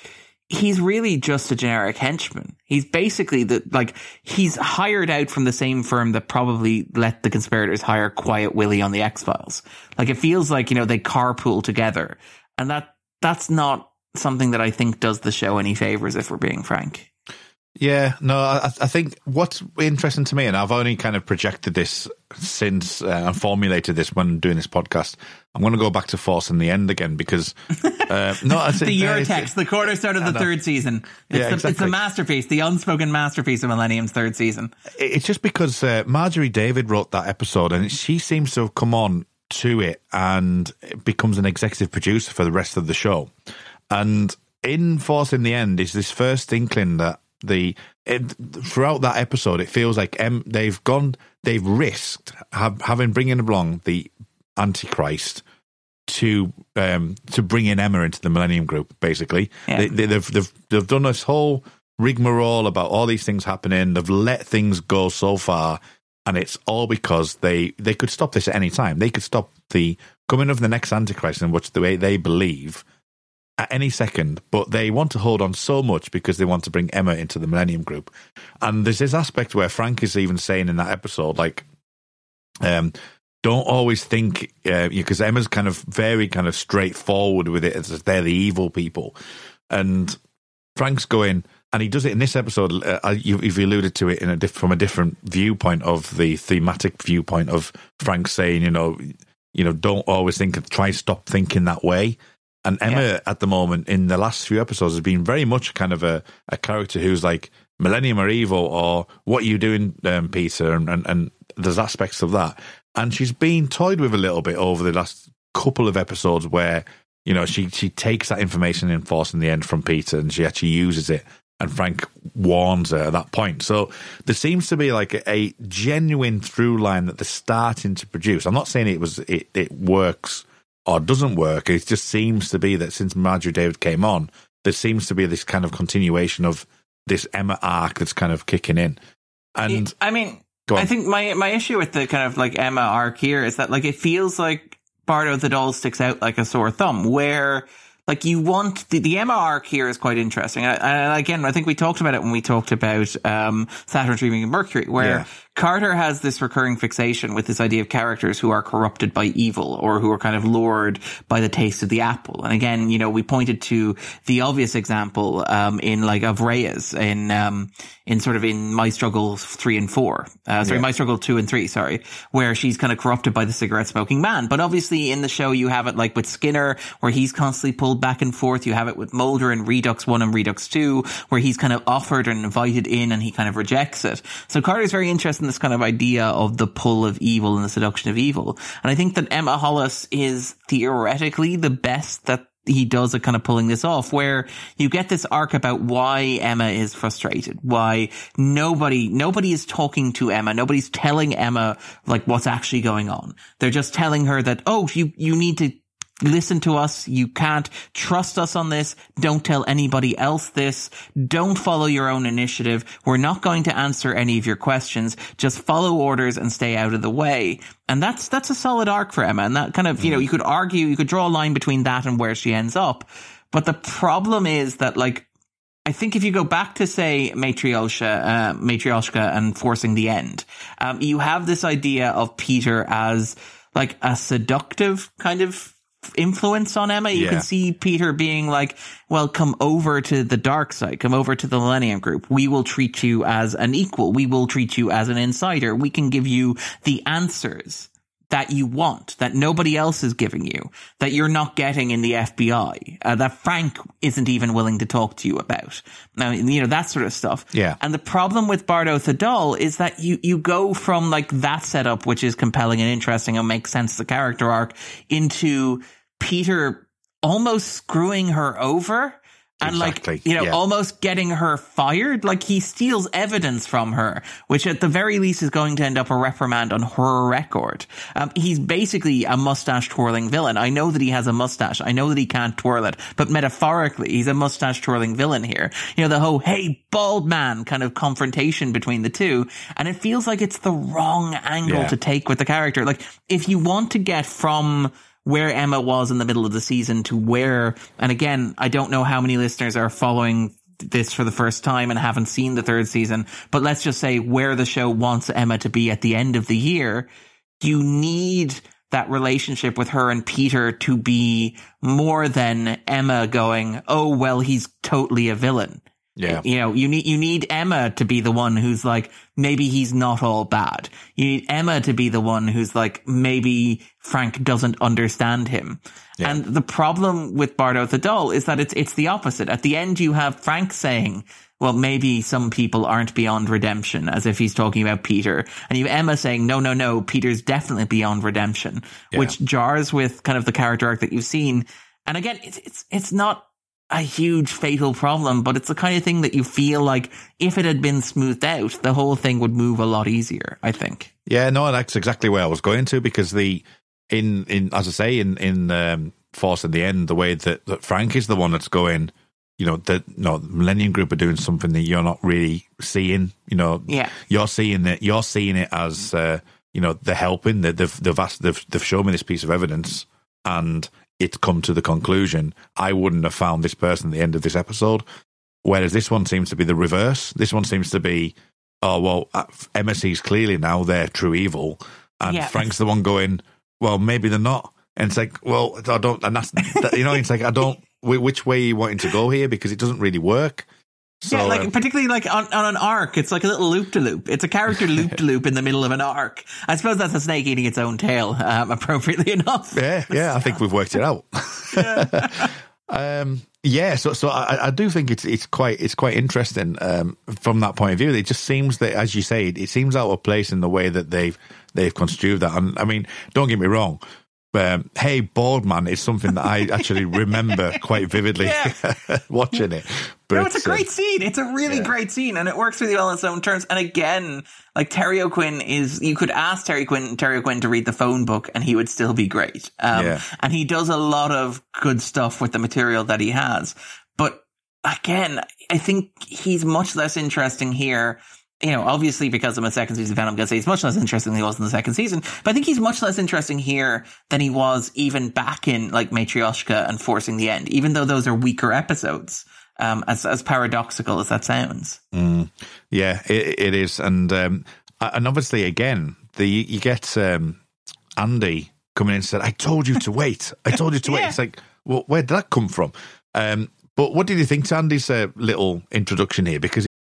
he's really just a generic henchman. He's basically the, like, he's hired out from the same firm that probably let the conspirators hire Quiet Willie on the X-Files. Like, it feels like, you know, they carpool together. And that, that's not something that I think does the show any favors, if we're being frank. Yeah, no, I, I think what's interesting to me, and I've only kind of projected this since uh, and formulated this when doing this podcast. I'm going to go back to Force in the end again because uh, no, I the Eurotext, the cornerstone of the third season. It's, Yeah, the, exactly. it's the masterpiece, the unspoken masterpiece of Millennium's third season. It's just because uh, Marjorie David wrote that episode, and she seems to have come on to it and becomes an executive producer for the rest of the show. And in Forcing the End is this first inkling that the it, throughout that episode, it feels like em, they've gone, they've risked have, having bringing along the Antichrist to um to bring in Emma into the Millennium Group. Basically, Yeah. they, they, they've they've they've done this whole rigmarole about all these things happening. They've let things go so far, and it's all because they they could stop this at any time. They could stop the coming of the next Antichrist, in which the way they believe at any second, but they want to hold on so much because they want to bring Emma into the Millennium Group. And there's this aspect where Frank is even saying in that episode, like, um, don't always think because Emma's kind of very kind of straightforward with it as they're the evil people, and Frank's going. And he does it in this episode. Uh, you, you've alluded to it in a diff- from a different viewpoint of the thematic viewpoint of Frank saying, you know, you know, don't always think. Try stop thinking that way. And Emma, at the moment, in the last few episodes, has been very much kind of a, a character who's like Millennium or evil, or what are you doing, um, Peter? And, and and there's aspects of that, and she's been toyed with a little bit over the last couple of episodes where you know she she takes that information in Forcing the End from Peter, and she actually uses it. And Frank warns her at that point. So there seems to be like a, a genuine through line that they're starting to produce. I'm not saying it was it, it works or doesn't work. It just seems to be that since Marjorie David came on, there seems to be this kind of continuation of this Emma arc that's kind of kicking in. And I mean, I think my my issue with the kind of like Emma arc here is that like it feels like Bardo Thodol sticks out like a sore thumb, where like you want the, the Emma arc here is quite interesting. And and again, I think we talked about it when we talked about um, Saturn Dreaming of Mercury, where Yeah. Carter has this recurring fixation with this idea of characters who are corrupted by evil or who are kind of lured by the taste of the apple. And again, you know, we pointed to the obvious example um, in like of Reyes in um, in sort of in My Struggle three and four. Uh, sorry, Yeah. My Struggle two and three. Sorry, where she's kind of corrupted by the cigarette smoking man. But obviously, in the show, you have it like with Skinner, where he's constantly pulled back and forth. You have it with Mulder in Redux one and Redux two, where he's kind of offered and invited in, and he kind of rejects it. So Carter's very interested in this kind of idea of the pull of evil and the seduction of evil. And I think that Emma Hollis is theoretically the best that he does at kind of pulling this off where you get this arc about why Emma is frustrated, why nobody, nobody is talking to Emma. Nobody's telling Emma like what's actually going on. They're just telling her that, oh, you, you need to listen to us. You can't trust us on this. Don't tell anybody else this. Don't follow your own initiative. We're not going to answer any of your questions. Just follow orders and stay out of the way. And that's, that's a solid arc for Emma. And that kind of, you know, you could argue, you could draw a line between that and where she ends up. But the problem is that like, I think if you go back to say Matryoshka, uh, Matryoshka and forcing the end, um, you have this idea of Peter as like a seductive kind of influence on Emma. You Yeah. can see Peter being like, well, come over to the dark side, come over to the Millennium Group. We will treat you as an equal. We will treat you as an insider. We can give you the answers that you want, that nobody else is giving you, that you're not getting in the FBI, uh, that Frank isn't even willing to talk to you about. Now, you know, that sort of stuff. Yeah. And the problem with Bardo Thodol is that you, you go from like that setup, which is compelling and interesting and makes sense a character arc, into Peter almost screwing her over. And Exactly, like, you know, yeah. almost getting her fired. Like he steals evidence from her, which at the very least is going to end up a reprimand on her record. Um, he's basically a mustache twirling villain. I know that he has a mustache. I know that he can't twirl it, but metaphorically, he's a mustache twirling villain here. You know, the whole, hey, bald man kind of confrontation between the two. And it feels like it's the wrong angle Yeah. to take with the character. Like, if you want to get from where Emma was in the middle of the season to where, and again, I don't know how many listeners are following this for the first time and haven't seen the third season, but let's just say where the show wants Emma to be at the end of the year, you need that relationship with her and Peter to be more than Emma going, oh, well, he's totally a villain. Yeah. You know, you need, you need Emma to be the one who's like, maybe he's not all bad. You need Emma to be the one who's like, maybe Frank doesn't understand him. And the problem with Bardo Thodol is that it's, it's the opposite. At the end, you have Frank saying, well, maybe some people aren't beyond redemption, as if he's talking about Peter. And you have Emma saying, no, no, no, Peter's definitely beyond redemption, which jars with kind of the character arc that you've seen. And again, it's, it's, it's not a huge fatal problem, but it's the kind of thing that you feel like if it had been smoothed out, the whole thing would move a lot easier, I think. Yeah, no, that's exactly where I was going to because the in in as I say in in um, Forcing the End, the way that, that Frank is the one that's going, you know, that no the Millennium Group are doing something that you're not really seeing. You know, Yeah. you're seeing it. You're seeing it as uh, you know they're helping. That they've they've asked, they've they've shown me this piece of evidence, and it's come to the conclusion. I wouldn't have found this person at the end of this episode. Whereas this one seems to be the reverse. This one seems to be, oh well, uh, MSC's clearly now their true evil, and Yeah. Frank's the one going, well, maybe they're not. And it's like, well, I don't, and that's that, you know, it's like I don't. Which way are you wanting to go here? Because it doesn't really work. So, yeah, like um, particularly like on, on an arc, it's like a little loop to loop. It's a character loop to loop in the middle of an arc. I suppose that's a snake eating its own tail, um, appropriately enough. yeah, yeah, I think we've worked it out. um, yeah, so so I, I do think it's it's quite it's quite interesting um, from that point of view. It just seems that, as you say, it seems out of place in the way that they've they've construed that. And I mean, don't get me wrong. Um, hey, bald man is something that I actually remember quite vividly watching it. But no, it's a uh, great scene. It's a really yeah. great scene, and it works really well on its own terms. And again, like Terry O'Quinn is, you could ask Terry Quinn, Terry O'Quinn to read the phone book, and he would still be great. Um, Yeah. And he does a lot of good stuff with the material that he has. But again, I think he's much less interesting here. You know, obviously because I'm a second season fan, I'm going to say he's much less interesting than he was in the second season. But I think he's much less interesting here than he was even back in like Matryoshka and Forcing the End, even though those are weaker episodes. Um, as as paradoxical as that sounds. Mm, yeah, it, it is, and um, and obviously, again, the you get um, Andy coming in and said, "I told you to wait. I told you to wait." It's like, well, where did that come from? Um, but what did you think to Andy's uh, little introduction here? Because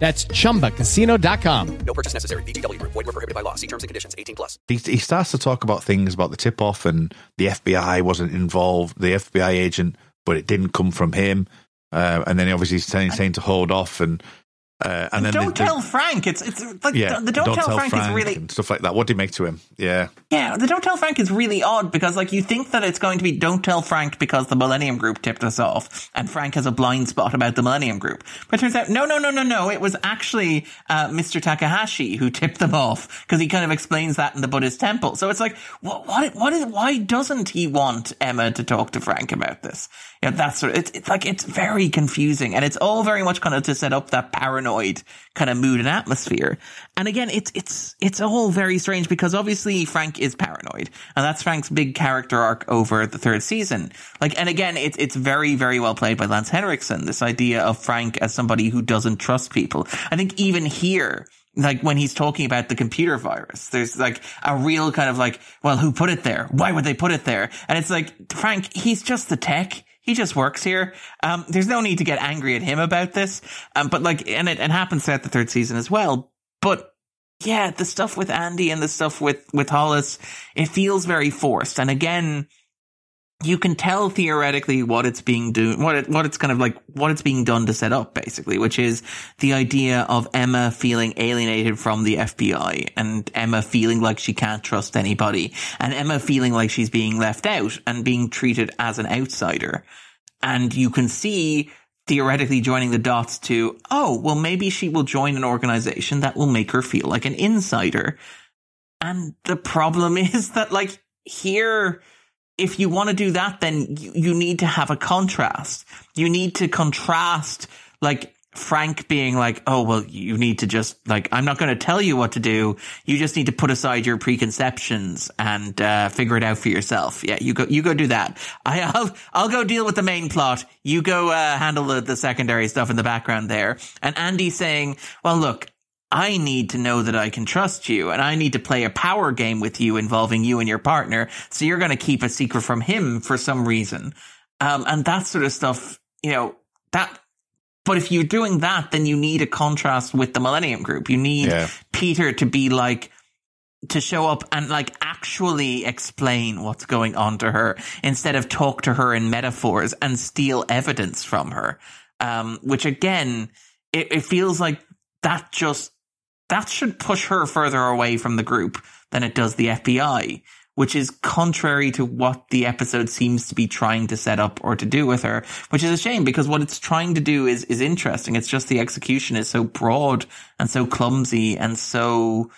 That's chumbacasino.com. No purchase necessary. VGW. Group. Void were prohibited by law. See terms and conditions. 18 plus. he, he starts to talk about things about the tip off and the FBI wasn't involved, the FBI agent, but it didn't come from him. uh, and then he obviously he's saying, saying to hold off and. Uh, and then don't tell Frank. It's it's like yeah, the, don't, tell, Frank, is really stuff like that. What do you make to him? Yeah, Yeah, the Don't Tell Frank is really odd because, like, you think that it's going to be Don't Tell Frank because the Millennium Group tipped us off and Frank has a blind spot about the Millennium Group. But it turns out, no, no, no, no, no. It was actually uh, Mr. Takahashi who tipped them off because he kind of explains that in the Buddhist temple. So it's like, what, what, what is, why doesn't he want Emma to talk to Frank about this? You know, that's sort of, it's, it's like, it's very confusing and it's all very much kind of to set up that paranoid kind of mood and atmosphere. And again, it's, it's, it's all very strange because obviously Frank is paranoid and that's Frank's big character arc over the third season. Like, and again, it's, it's very, very well played by Lance Henriksen. This idea of Frank as somebody who doesn't trust people. I think even here, like when he's talking about the computer virus, there's like a real kind of like, well, who put it there? Why would they put it there? And it's like, Frank, he's just the tech. He just works here. Um, there's no need to get angry at him about this. Um, but like, and it, happens throughout the third season as well. But yeah, the stuff with Andy and the stuff with, with Hollis, it feels very forced. And again, you can tell theoretically what it's being do what it, what it's kind of like, what it's being done to set up basically, which is the idea of Emma feeling alienated from the FBI and Emma feeling like she can't trust anybody and Emma feeling like she's being left out and being treated as an outsider. And you can see theoretically joining the dots to, oh, well, maybe she will join an organization that will make her feel like an insider. And the problem is that, like, here, if you want to do that, then you, you need to have a contrast. You need to contrast, like, Frank being like, oh, well, you need to just, like, I'm not going to tell you what to do. You just need to put aside your preconceptions and, uh, figure it out for yourself. Yeah, you go, you go do that. I, I'll, I'll go deal with the main plot. You go, uh, handle the, the secondary stuff in the background there. And Andy saying, well, look, I need to know that I can trust you and I need to play a power game with you involving you and your partner. So you're going to keep a secret from him for some reason. Um, and that sort of stuff, you know, that, but if you're doing that, then you need a contrast with the Millennium Group. You need Yeah. Peter to be like, to show up and like actually explain what's going on to her instead of talk to her in metaphors and steal evidence from her. Um, which again, it, it feels like that just, that should push her further away from the group than it does the FBI, which is contrary to what the episode seems to be trying to set up or to do with her, which is a shame because what it's trying to do is, is interesting. It's just the execution is so broad and so clumsy and so,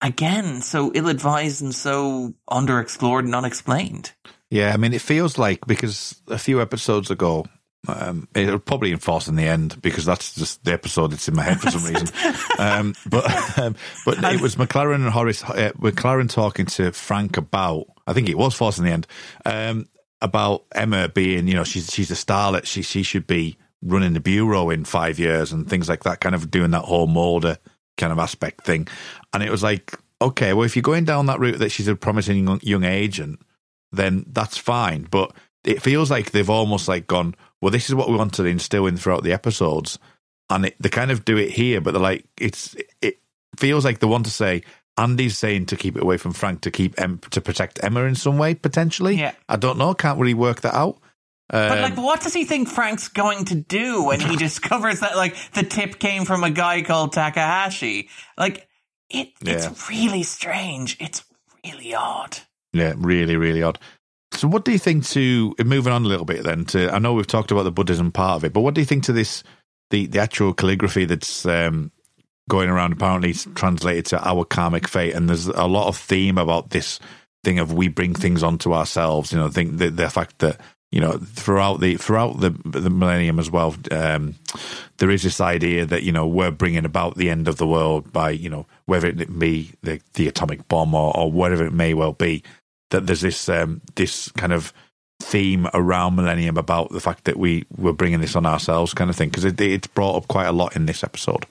again, so ill advised and so underexplored and unexplained. Yeah, I mean, it feels like because a few episodes ago, um, it'll probably enforce in the end because that's just the episode that's in my head for some reason. Um, but um, but it was McClaren and Horace, uh, McClaren talking to Frank about, I think it was Forcing the End, um, about Emma being, you know, she's she's a starlet. She she should be running the bureau in five years and things like that, kind of doing that whole Mulder kind of aspect thing. And it was like, okay, well, if you're going down that route that she's a promising young, young agent, then that's fine. But it feels like they've almost like gone, well, this is what we want to instill in throughout the episodes, and it, they kind of do it here, but they're like, it's it feels like they want to say. Andy's saying to keep it away from Frank to keep em- to protect Emma in some way potentially. Yeah. I don't know. Can't really work that out. But Um, like, what does he think Frank's going to do when he discovers that like the tip came from a guy called Takahashi? Like, it Yeah. it's really strange. It's really odd. Yeah, really, really odd. So, what do you think to moving on a little bit then? To I know we've talked about the Buddhism part of it, but what do you think to this the the actual calligraphy that's um, going around? Apparently, translated to our karmic fate, and there's a lot of theme about this thing of we bring things onto ourselves. You know, think the, the fact that you know throughout the throughout the the millennium as well, um, there is this idea that you know we're bringing about the end of the world by you know whether it be the the atomic bomb or, or whatever it may well be that there's this um, this kind of theme around Millennium about the fact that we were bringing this on ourselves, kind of thing, because it, it's brought up quite a lot in this episode.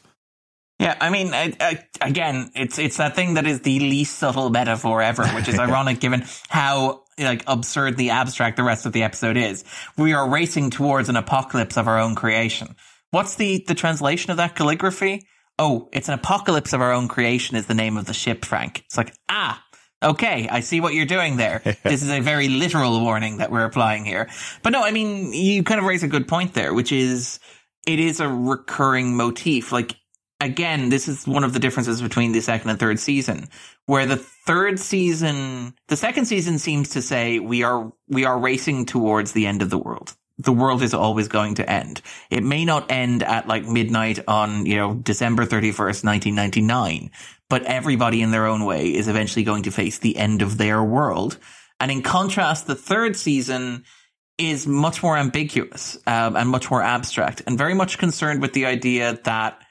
Yeah, I mean, I, I, again, it's it's that thing that is the least subtle metaphor ever, which is ironic given how like absurdly abstract the rest of the episode is. We are racing towards an apocalypse of our own creation. What's the the translation of that calligraphy? Oh, it's an apocalypse of our own creation is the name of the ship, Frank. It's like, ah, Okay, I see what you're doing there. this is a very literal warning that we're applying here. But no, I mean, you kind of raise a good point there, which is it is a recurring motif. Like, again, this is one of the differences between the second and third season, where the third season, the second season seems to say we are, we are racing towards the end of the world. The world is always going to end. It may not end at like midnight on, you know, December 31st, 1999, but everybody in their own way is eventually going to face the end of their world. And in contrast, the third season is much more ambiguous um, and much more abstract and very much concerned with the idea that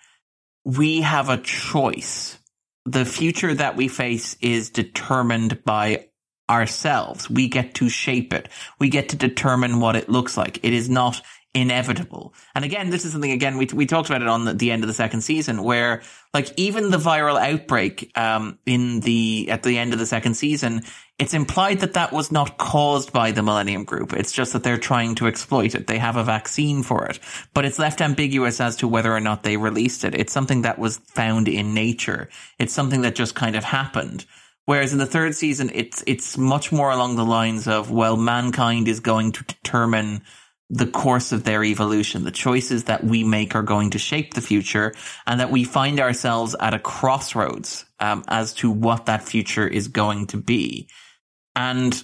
we have a choice. The future that we face is determined by ourselves. We get to shape it. We get to determine what it looks like. It is not inevitable. And again, this is something again we we talked about it on the, the end of the second season, where like even the viral outbreak um, in the at the end of the second season, it's implied that that was not caused by the Millennium Group. It's just that they're trying to exploit it. They have a vaccine for it, but it's left ambiguous as to whether or not they released it. It's something that was found in nature. It's something that just kind of happened. Whereas in the third season, it's it's much more along the lines of well, mankind is going to determine the course of their evolution. The choices that we make are going to shape the future, and that we find ourselves at a crossroads um, as to what that future is going to be. And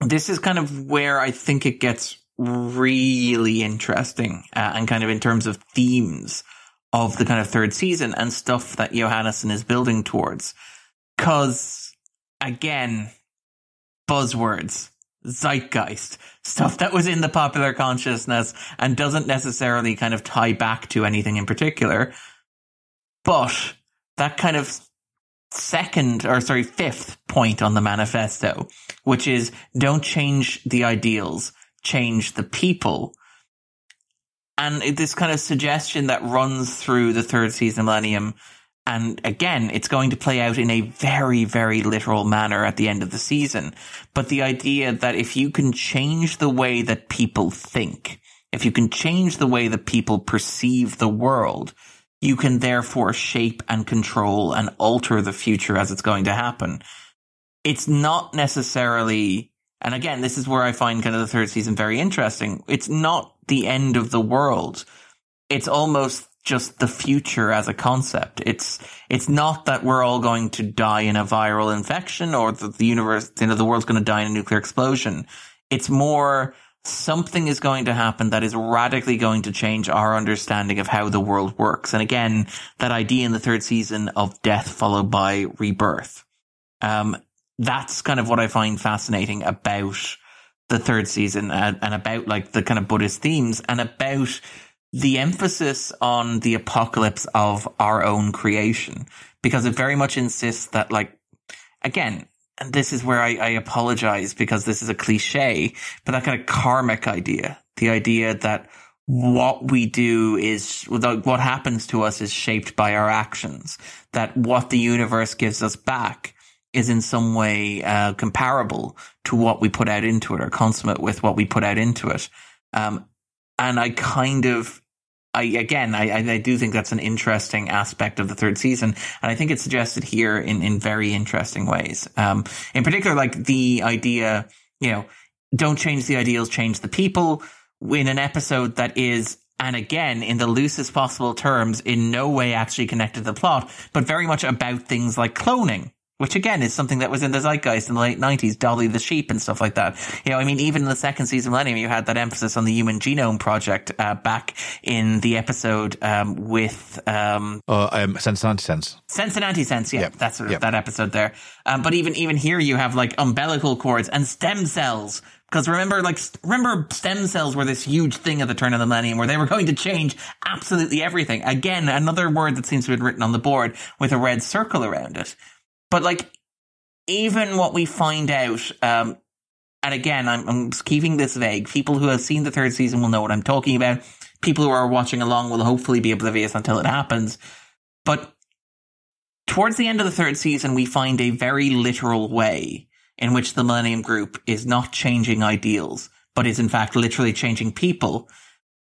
this is kind of where I think it gets really interesting, uh, and kind of in terms of themes of the kind of third season and stuff that Johannessen is building towards. Cause again, buzzwords, zeitgeist, stuff that was in the popular consciousness and doesn't necessarily kind of tie back to anything in particular. But that kind of second or sorry, fifth point on the manifesto, which is don't change the ideals, change the people. And this kind of suggestion that runs through the third season Millennium and again, it's going to play out in a very, very literal manner at the end of the season. But the idea that if you can change the way that people think, if you can change the way that people perceive the world, you can therefore shape and control and alter the future as it's going to happen. It's not necessarily, and again, this is where I find kind of the third season very interesting. It's not the end of the world. It's almost just the future as a concept. It's it's not that we're all going to die in a viral infection or that the universe, you know, the world's going to die in a nuclear explosion. It's more something is going to happen that is radically going to change our understanding of how the world works. And again, that idea in the third season of death followed by rebirth. Um, that's kind of what I find fascinating about the third season and, and about like the kind of Buddhist themes and about the emphasis on the apocalypse of our own creation, because it very much insists that, like, again, and this is where I, I apologize because this is a cliche, but that kind of karmic idea, the idea that what we do is what happens to us is shaped by our actions, that what the universe gives us back is in some way uh, comparable to what we put out into it or consummate with what we put out into it. Um, and I kind of, I again, I, I do think that's an interesting aspect of the third season, and I think it's suggested here in in very interesting ways. Um, in particular, like the idea, you know, don't change the ideals, change the people. In an episode that is and again, in the loosest possible terms, in no way actually connected to the plot, but very much about things like cloning which again is something that was in the zeitgeist in the late 90s, Dolly the sheep and stuff like that. You know, I mean, even in the second season of Millennium, you had that emphasis on the Human Genome Project uh, back in the episode um, with um, uh, um, Sense and Antisense. Sense and Antisense, yeah, yep. that's yep. that episode there. Um, but even even here, you have like umbilical cords and stem cells. Because remember, like, remember stem cells were this huge thing at the turn of the millennium where they were going to change absolutely everything. Again, another word that seems to have been written on the board with a red circle around it. But like, even what we find out, um, and again, I'm, I'm keeping this vague. People who have seen the third season will know what I'm talking about. People who are watching along will hopefully be oblivious until it happens. But towards the end of the third season, we find a very literal way in which the Millennium Group is not changing ideals, but is in fact literally changing people.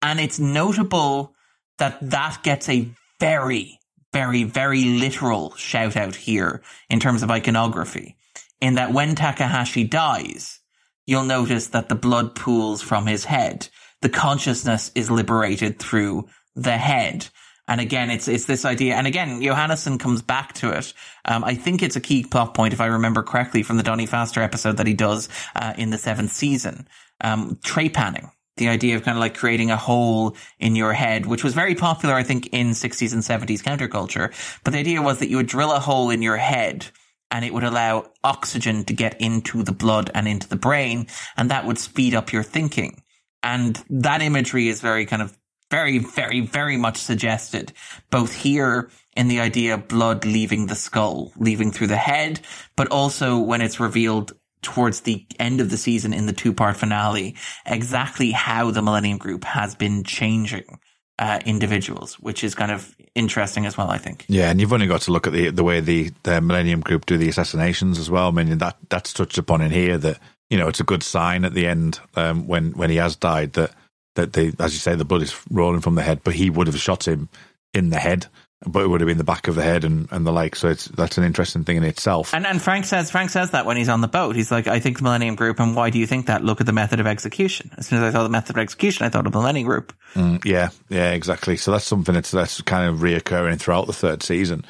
And it's notable that that gets a very very, very literal shout out here in terms of iconography. in that when Takahashi dies, you'll notice that the blood pools from his head. The consciousness is liberated through the head. And again, it's it's this idea. And again, Johannessen comes back to it. Um, I think it's a key plot point, if I remember correctly, from the Donnie Pfaster episode that he does uh, in the seventh season. Um, trepanning, the idea of kind of like creating a hole in your head, which was very popular, I think, in 60s and 70s counterculture. But the idea was that you would drill a hole in your head and it would allow oxygen to get into the blood and into the brain, and that would speed up your thinking. And that imagery is very kind of very, very, very much suggested, both here in the idea of blood leaving the skull, leaving through the head, but also when it's revealed towards the end of the season in the two part finale, exactly how the Millennium Group has been changing. Uh, individuals, which is kind of interesting as well, I think. Yeah, and you've only got to look at the the way the, the Millennium Group do the assassinations as well. I mean, that that's touched upon in here that you know it's a good sign at the end um, when when he has died that that they, as you say, the blood is rolling from the head, but he would have shot him in the head, but it would have been the back of the head and, and the like. So it's that's an interesting thing in itself. And and Frank says Frank says that when he's on the boat, he's like, I think the Millennium Group, and why do you think that? Look at the method of execution. As soon as I saw the method of execution, I thought of the Millennium Group. Mm, yeah, yeah, exactly. So that's something that's that's kind of reoccurring throughout the third season.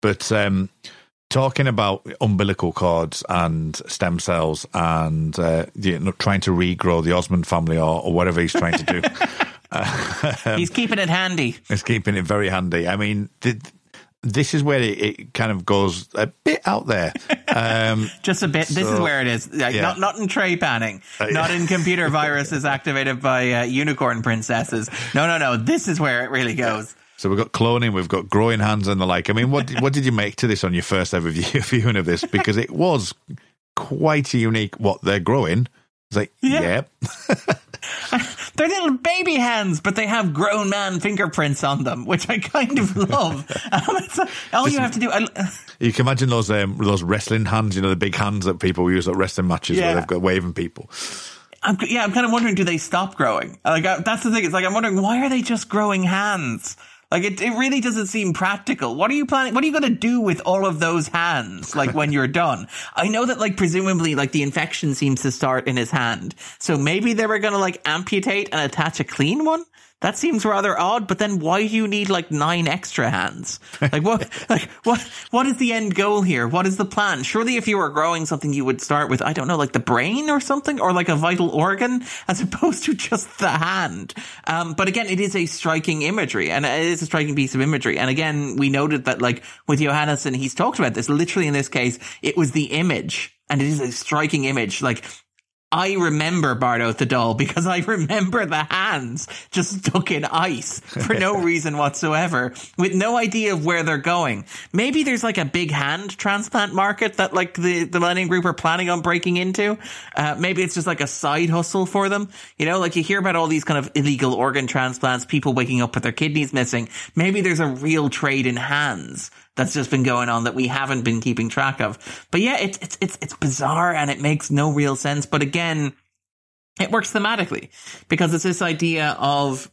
But um, talking about umbilical cords and stem cells and uh, you know, trying to regrow the Osmond family or, or whatever he's trying to do. um, he's keeping it handy. He's keeping it very handy. I mean, this is where it, it, kind of goes a bit out there. Um, Just a bit. So, this is where it is. Like, yeah. Not not in trepanning. Uh, not in computer viruses activated by uh, unicorn princesses. No, no, no. This is where it really goes. So we've got cloning, we've got growing hands and the like. I mean, what what did you make to this on your first ever viewing of this? Because it was quite a unique what they're growing. It's like, yeah. They're little baby hands, but they have grown man fingerprints on them, which I kind of love. Um, all Just, you have to do. I, you can imagine those um, those wrestling hands, you know, the big hands that people use at wrestling matches yeah. where they've got waving people. I'm, yeah, I'm kind of wondering, do they stop growing? Like, I, that's the thing. It's like I'm wondering why are they just growing hands? Like it, it really doesn't seem practical. What are you planning? What are you going to do with all of those hands? Like when you're done? I know that like presumably like the infection seems to start in his hand. So maybe they were going to like amputate and attach a clean one. That seems rather odd, but then why do you need like nine extra hands? Like what, like what, what is the end goal here? What is the plan? Surely if you were growing something, you would start with, I don't know, like the brain or something, or like a vital organ, as opposed to just the hand. Um, but again, it is a striking imagery and it is a striking piece of imagery. And again, we noted that like with Johannessen, he's talked about this literally in this case, it was the image and it is a striking image. Like I remember Bardo Thodol because I remember the hands just stuck in ice for no reason whatsoever with no idea of where they're going. Maybe there's like a big hand transplant market that like the, the Millennium Group are planning on breaking into. Uh, maybe it's just like a side hustle for them. You know, like you hear about all these kind of illegal organ transplants, people waking up with their kidneys missing. Maybe there's a real trade in hands that's just been going on that we haven't been keeping track of. But yeah, it's it's it's it's bizarre and it makes no real sense. But again, it works thematically because it's this idea of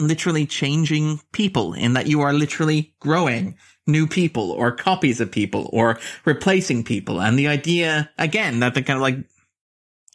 literally changing people in that you are literally growing new people or copies of people or replacing people. And the idea, again, that the kind of like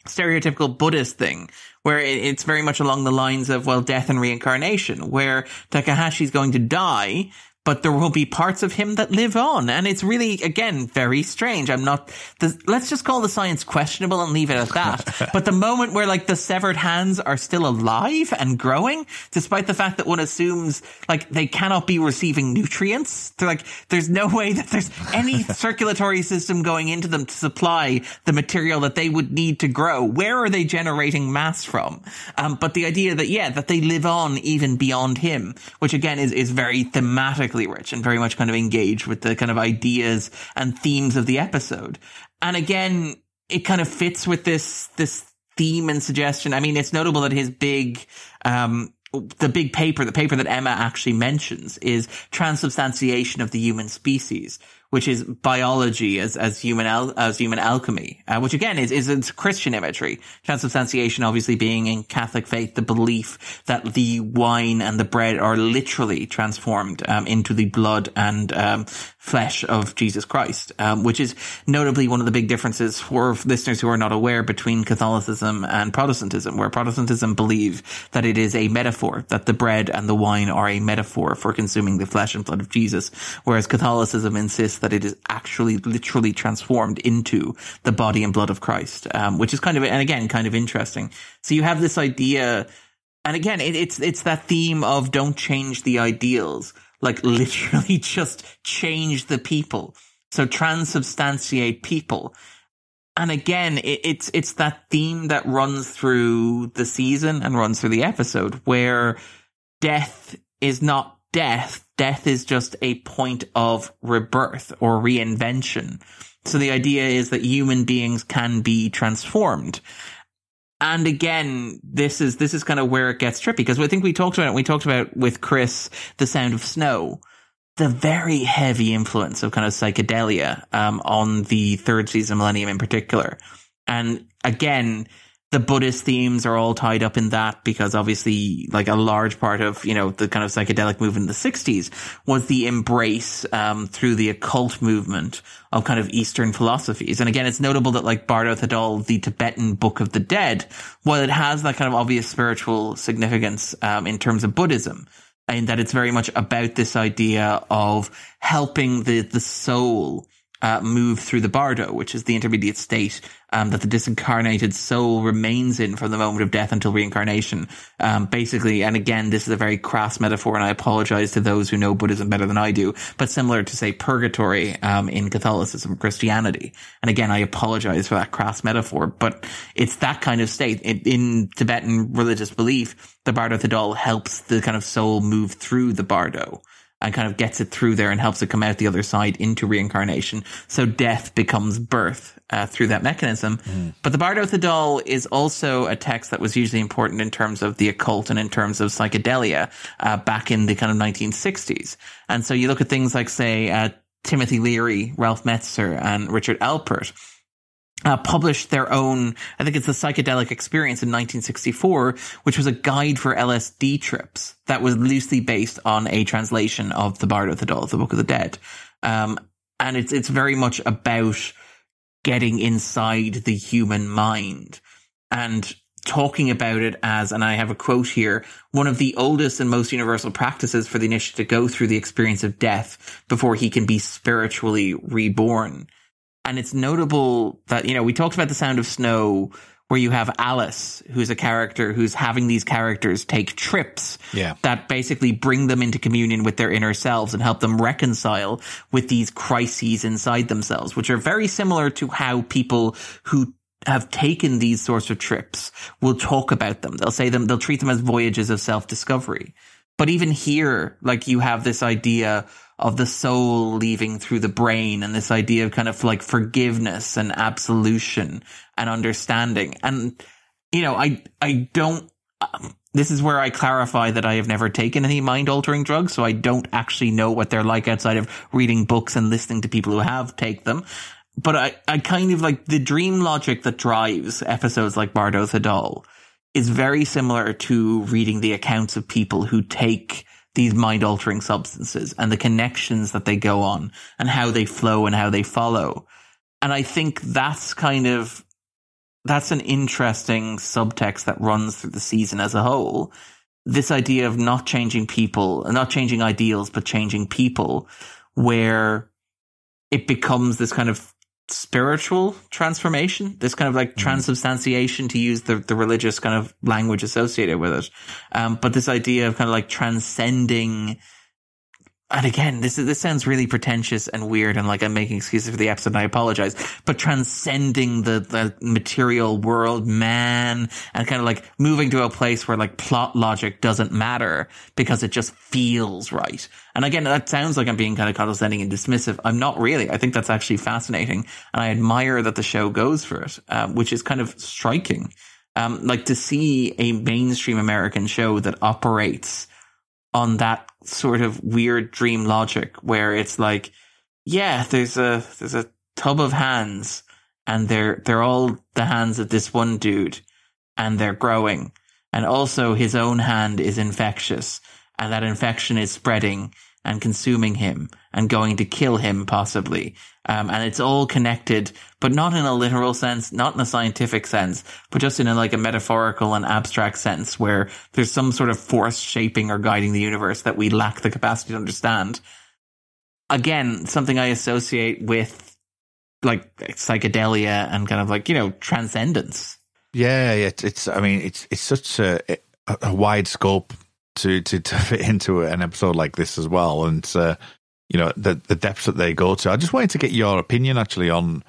stereotypical Buddhist thing where it's very much along the lines of, well, death and reincarnation, where Takahashi's going to die, but there will be parts of him that live on. And it's really, again, very strange. I'm not, the, let's just call the science questionable and leave it at that. but the moment where like the severed hands are still alive and growing, despite the fact that one assumes like they cannot be receiving nutrients, they're like, there's no way that there's any circulatory system going into them to supply the material that they would need to grow. Where are they generating mass from? Um, but the idea that, yeah, that they live on even beyond him, which again is, is very thematic rich and very much kind of engaged with the kind of ideas and themes of the episode. And again, it kind of fits with this, this theme and suggestion. I mean, it's notable that his big, um, the big paper, the paper that Emma actually mentions is transubstantiation of the human species, which is biology as as human al- as human alchemy, uh, which again is is it's Christian imagery. Transubstantiation, obviously, being in Catholic faith, the belief that the wine and the bread are literally transformed um, into the blood and um, flesh of Jesus Christ, um, which is notably one of the big differences for listeners who are not aware between Catholicism and Protestantism, where Protestantism believe that it is a metaphor, that the bread and the wine are a metaphor for consuming the flesh and blood of Jesus, whereas Catholicism insists that it is actually literally transformed into the body and blood of Christ, um, which is kind of, and again, kind of interesting. So you have this idea, and again, it, it's, it's that theme of don't change the ideals, like literally just change the people. So transubstantiate people. And again, it, it's, it's that theme that runs through the season and runs through the episode where death is not death death is just a point of rebirth or reinvention. So the idea is that human beings can be transformed. And again, this is, this is kind of where it gets trippy because I think we talked about it. We talked about with Chris, the sound of snow, the very heavy influence of kind of psychedelia, um, on the third season Millennium in particular. And again, the Buddhist themes are all tied up in that because obviously, like a large part of, you know, the kind of psychedelic movement in the 60s was the embrace, um, through the occult movement of kind of Eastern philosophies. And again, it's notable that like Bardo Thodol, the Tibetan Book of the Dead, while it has that kind of obvious spiritual significance, um, in terms of Buddhism, in that it's very much about this idea of helping the, the soul, uh, move through the bardo, which is the intermediate state um, that the disincarnated soul remains in from the moment of death until reincarnation. Um, basically, and again, this is a very crass metaphor, and I apologize to those who know Buddhism better than I do, but similar to say purgatory um, in Catholicism, Christianity. And again, I apologize for that crass metaphor, but it's that kind of state in Tibetan religious belief. The bardo thodol helps the kind of soul move through the bardo and kind of gets it through there and helps it come out the other side into reincarnation. So death becomes birth uh, through that mechanism. Mm. But the Bardo Thodol is also a text that was usually important in terms of the occult and in terms of psychedelia uh, back in the kind of 1960s. And so you look at things like, say, uh, Timothy Leary, Ralph Metzner, and Richard Alpert uh, published their own, I think it's the psychedelic experience in 1964, which was a guide for LSD trips that was loosely based on a translation of the Bardo Thodol, the Book of the Dead. Um, and it's, it's very much about getting inside the human mind and talking about it as, and I have a quote here, one of the oldest and most universal practices for the initiate to go through the experience of death before he can be spiritually reborn. And it's notable that, you know, we talked about the sound of snow where you have Alice, who's a character who's having these characters take trips yeah. that basically bring them into communion with their inner selves and help them reconcile with these crises inside themselves, which are very similar to how people who have taken these sorts of trips will talk about them. They'll say them, they'll treat them as voyages of self discovery. But even here, like you have this idea of the soul leaving through the brain and this idea of kind of like forgiveness and absolution and understanding. And, you know, I, I don't, um, this is where I clarify that I have never taken any mind altering drugs. So I don't actually know what they're like outside of reading books and listening to people who have take them. But I, I kind of like the dream logic that drives episodes like Bardo Thodol is very similar to reading the accounts of people who take these mind altering substances and the connections that they go on and how they flow and how they follow. And I think that's kind of, that's an interesting subtext that runs through the season as a whole. This idea of not changing people, not changing ideals, but changing people where it becomes this kind of spiritual transformation, this kind of like mm. transubstantiation to use the, the religious kind of language associated with it. Um, but this idea of kind of like transcending and again, this is, this sounds really pretentious and weird and like I'm making excuses for the episode and I apologize, but transcending the, the material world, man, and kind of like moving to a place where like plot logic doesn't matter because it just feels right. And again, that sounds like I'm being kind of condescending and dismissive. I'm not really. I think that's actually fascinating and I admire that the show goes for it, um, which is kind of striking. Um, like to see a mainstream American show that operates on that sort of weird dream logic where it's like yeah, there's a there's a tub of hands, and they're they're all the hands of this one dude, and they're growing, and also his own hand is infectious, and that infection is spreading and consuming him and going to kill him possibly. Um, and it's all connected, but not in a literal sense, not in a scientific sense, but just in a like a metaphorical and abstract sense where there's some sort of force shaping or guiding the universe that we lack the capacity to understand. Again, something I associate with like psychedelia and kind of like, you know, transcendence. Yeah, it's, it's I mean, it's it's such a, a wide scope to, to, to fit into an episode like this as well. And, uh, you know, the, the depths that they go to. I just wanted to get your opinion actually on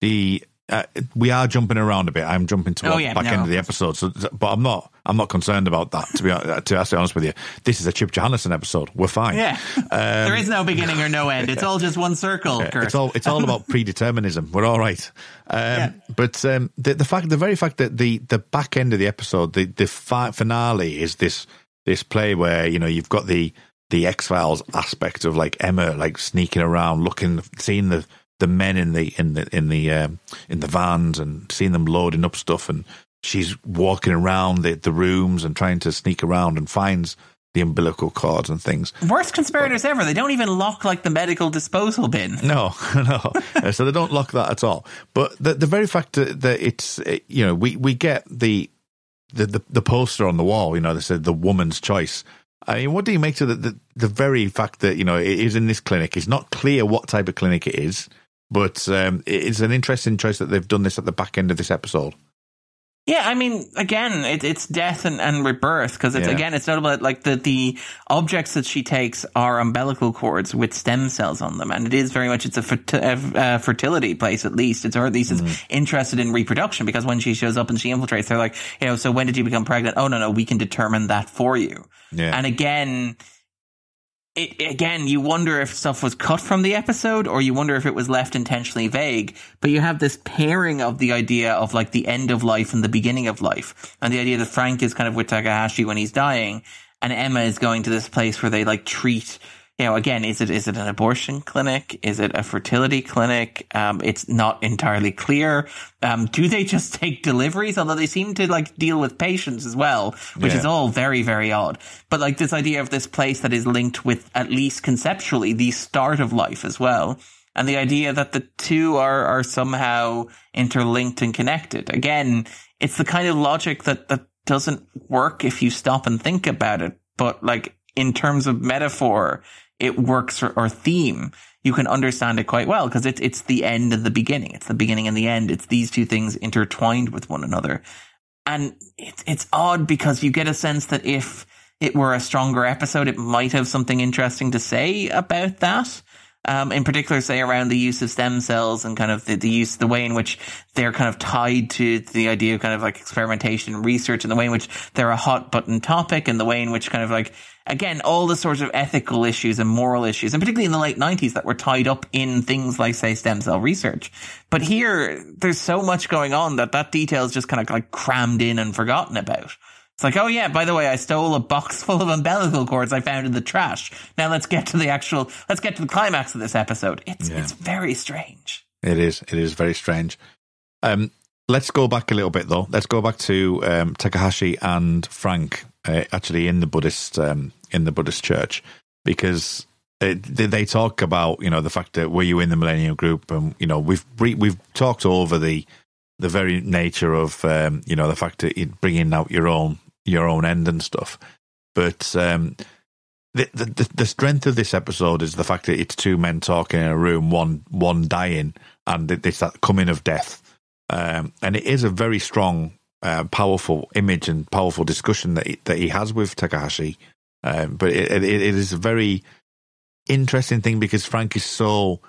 the, uh, we are jumping around a bit. I'm jumping towards Oh, yeah, the back no, end of the episode, so but I'm not. I'm not concerned about that. To be to be actually honest with you, this is a Chip Johannessen episode. We're fine. Yeah. Um, there is no beginning or no end. It's all just one circle, Kurt. It's all it's all about predeterminism. We're all right. Um, But um, the the fact, the very fact that the the back end of the episode, the the fi- finale is this this play where you know you've got the the X Files aspect of like Emma like sneaking around, looking, seeing the the men in the in the in the um, in the vans and seeing them loading up stuff, and she's walking around the the rooms and trying to sneak around and finds the umbilical cords and things. Worst conspirators ever. They don't even lock like the medical disposal bin. No, no. So they don't lock that at all. But the the very fact that, that it's you know we we get the, the the the poster on the wall. You know they said the woman's choice. I mean, what do you make to the, the the very fact that you know it is in this clinic? It's not clear what type of clinic it is, but um, it's an interesting choice that they've done this at the back end of this episode. Yeah, I mean, again, it, it's death and, and rebirth because it's Yeah. again, it's notable that like the the objects that she takes are umbilical cords with stem cells on them, and it is very much it's a, ferti- uh, a, a uh, fertility place at least, it's or at least it's mm-hmm. interested in reproduction because when she shows up and she infiltrates, they're like, you oh, know, so when did you become pregnant? Oh no, no, we can determine that for you. Yeah. And again, it, again, you wonder if stuff was cut from the episode or you wonder if it was left intentionally vague. But you have this pairing of the idea of like the end of life and the beginning of life. And the idea that Frank is kind of with Takahashi when he's dying and Emma is going to this place where they like treat, you know, again, is it, is it an abortion clinic? Is it a fertility clinic? Um, it's not entirely clear. Um, do they just take deliveries? Although they seem to like deal with patients as well, which Yeah. is all very, very odd. But like this idea of this place that is linked with at least conceptually the start of life as well. And the idea that the two are, are somehow interlinked and connected. Again, it's the kind of logic that, that doesn't work if you stop and think about it. But like in terms of metaphor, it works or, or theme. You can understand it quite well because it's, it's the end and the beginning. It's the beginning and the end. It's these two things intertwined with one another. And it's it's odd because you get a sense that if it were a stronger episode, it might have something interesting to say about that. Um, in particular, say around the use of stem cells and kind of the, the use, the way in which they're kind of tied to the idea of kind of like experimentation and research and the way in which they're a hot button topic and the way in which kind of like, again, all the sorts of ethical issues and moral issues, and particularly in the late nineties that were tied up in things like, say, stem cell research. But here, there's so much going on that that detail is just kind of like crammed in and forgotten about. It's like, oh yeah, by the way, I stole a box full of umbilical cords I found in the trash. Now let's get to the actual, let's get to the climax of this episode. It's, Yeah. it's very strange. It is. It is very strange. Um, let's go back a little bit though. Let's go back to um, Takahashi and Frank uh, actually in the Buddhist um, in the Buddhist church because it, they, they talk about you know the fact that were you in the millennial Group and you know we've re- we've talked over the the very nature of um, you know the fact that you're bringing out your own your own end and stuff, but. Um, the, the the strength of this episode is the fact that it's two men talking in a room, one one dying, and it's that coming of death. Um, and it is a very strong, uh, powerful image and powerful discussion that he, that he has with Takahashi. Um, but it, it, it is a very interesting thing because Frank is so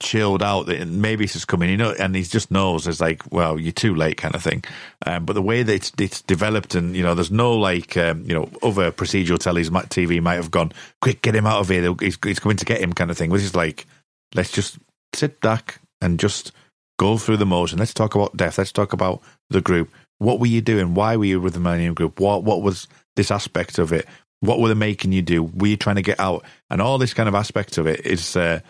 chilled out that maybe it's just coming, you know, and he just knows it's like, well, you're too late kind of thing. Um, but the way that it's, it's developed and, you know, there's no like, um, you know, other procedural tellies, TV might have gone, quick, get him out of here. He's, he's coming to get him kind of thing, which is like, let's just sit back and just go through the motion. Let's talk about death. Let's talk about the group. What were you doing? Why were you with the Millennium Group? What, what was this aspect of it? What were they making you do? Were you trying to get out? And all this kind of aspect of it is, uh,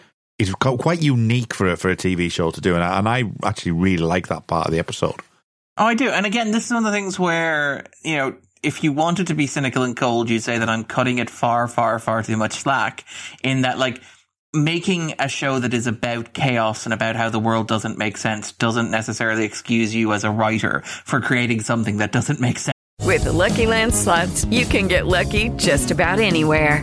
is quite unique for a, for a TV show to do, and I, and I actually really like that part of the episode. Oh, I do. And again, this is one of the things where, you know, if you wanted to be cynical and cold, you'd say that I'm cutting it far, far, far too much slack in that, like, making a show that is about chaos and about how the world doesn't make sense doesn't necessarily excuse you as a writer for creating something that doesn't make sense. With the Lucky Land slots, you can get lucky just about anywhere.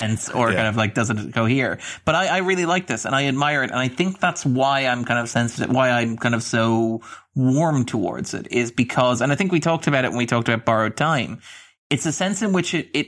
Sense or kind of like doesn't cohere. But I, I really like this and I admire it. And I think that's why I'm kind of sensitive, why I'm kind of so warm towards it is because, and I think we talked about it when we talked about borrowed time. It's a sense in which it, it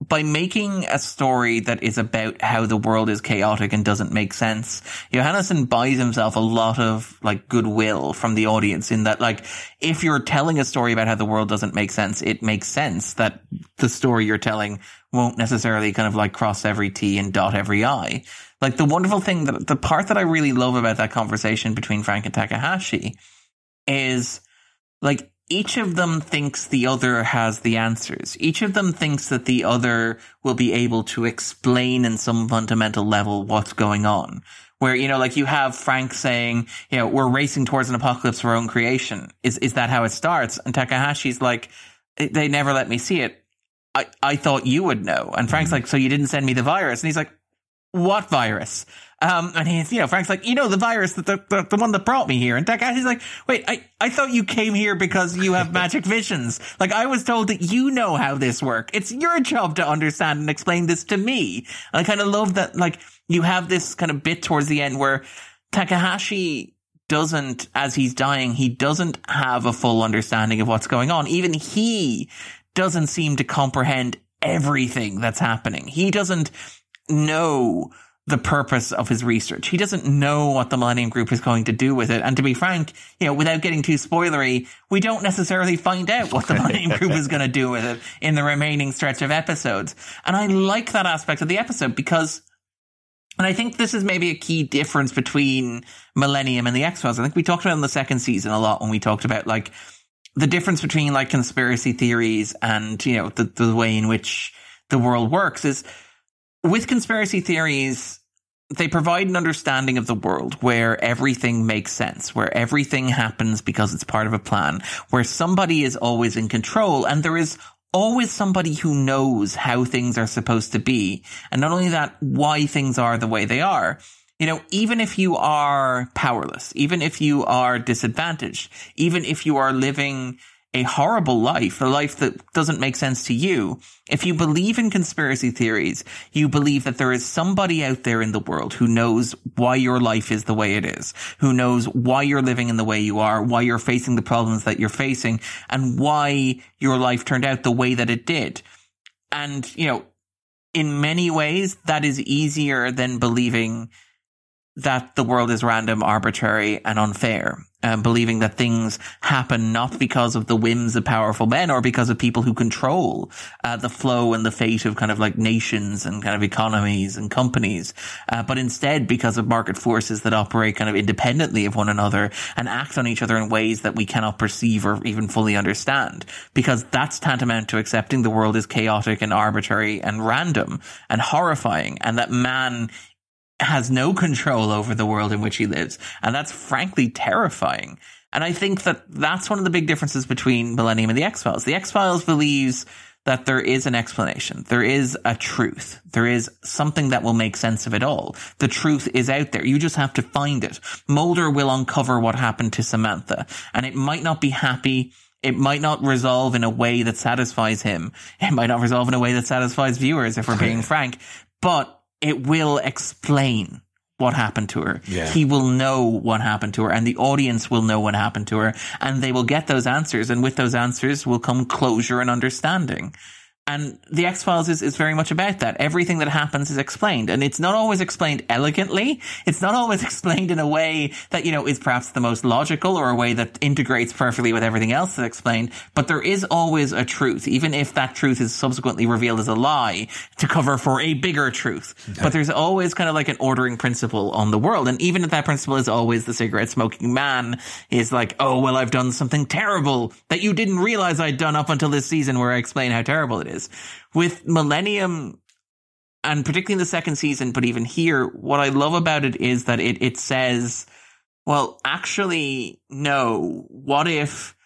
by making a story that is about how the world is chaotic and doesn't make sense, Johannessen buys himself a lot of like goodwill from the audience in that like if you're telling a story about how the world doesn't make sense, it makes sense that the story you're telling won't necessarily kind of like cross every T and dot every I. Like the wonderful thing that the part that I really love about that conversation between Frank and Takahashi is like each of them thinks the other has the answers. Each of them thinks that the other will be able to explain in some fundamental level what's going on. Where, you know, like you have Frank saying, you know, we're racing towards an apocalypse for our own creation. Is, is that how it starts? And Takahashi's like, they never let me see it. I, I thought you would know. And Frank's mm-hmm. like, so you didn't send me the virus? And he's like, what virus? Um, and he's, you know, Frank's like, you know, the virus, that the, the, the one that brought me here. And Takashi's like, wait, I, I thought you came here because you have magic visions. Like, I was told that you know how this works. It's your job to understand and explain this to me. And I kind of love that, like, you have this kind of bit towards the end where Takahashi doesn't, as he's dying, he doesn't have a full understanding of what's going on. Even he doesn't seem to comprehend everything that's happening. He doesn't know the purpose of his research. He doesn't know what the Millennium Group is going to do with it. And to be frank, you know, without getting too spoilery, we don't necessarily find out what the Millennium Group is going to do with it in the remaining stretch of episodes. And I like that aspect of the episode because and I think this is maybe a key difference between Millennium and the X-Files. I think we talked about in the second season a lot when we talked about like the difference between like conspiracy theories and, you know, the, the way in which the world works is with conspiracy theories, they provide an understanding of the world where everything makes sense, where everything happens because it's part of a plan, where somebody is always in control and there is always somebody who knows how things are supposed to be. And not only that, why things are the way they are. You know, even if you are powerless, even if you are disadvantaged, even if you are living a horrible life, a life that doesn't make sense to you, if you believe in conspiracy theories, you believe that there is somebody out there in the world who knows why your life is the way it is, who knows why you're living in the way you are, why you're facing the problems that you're facing, and why your life turned out the way that it did. And, you know, in many ways, that is easier than believing that the world is random, arbitrary, and unfair. Um, believing that things happen not because of the whims of powerful men or because of people who control uh, the flow and the fate of kind of like nations and kind of economies and companies, uh, but instead because of market forces that operate kind of independently of one another and act on each other in ways that we cannot perceive or even fully understand. Because that's tantamount to accepting the world is chaotic and arbitrary and random and horrifying, and that man has no control over the world in which he lives. And that's frankly terrifying. And I think that that's one of the big differences between Millennium and the X-Files. The X-Files believes that there is an explanation. There is a truth. There is something that will make sense of it all. The truth is out there. You just have to find it. Mulder will uncover what happened to Samantha and it might not be happy. It might not resolve in a way that satisfies him. It might not resolve in a way that satisfies viewers, if we're being frank, but it will explain what happened to her. Yeah. He will know what happened to her and the audience will know what happened to her and they will get those answers and with those answers will come closure and understanding. And the X Files is, is very much about that. Everything that happens is explained. And it's not always explained elegantly. It's not always explained in a way that, you know, is perhaps the most logical or a way that integrates perfectly with everything else that's explained. But there is always a truth, even if that truth is subsequently revealed as a lie to cover for a bigger truth. But there's always kind of like an ordering principle on the world. And even if that principle is always the cigarette smoking man is like, oh, well, I've done something terrible that you didn't realize I'd done up until this season where I explain how terrible it is. With Millennium, and particularly in the second season, but even here, what I love about it is that it, it says, well, actually, no. What if,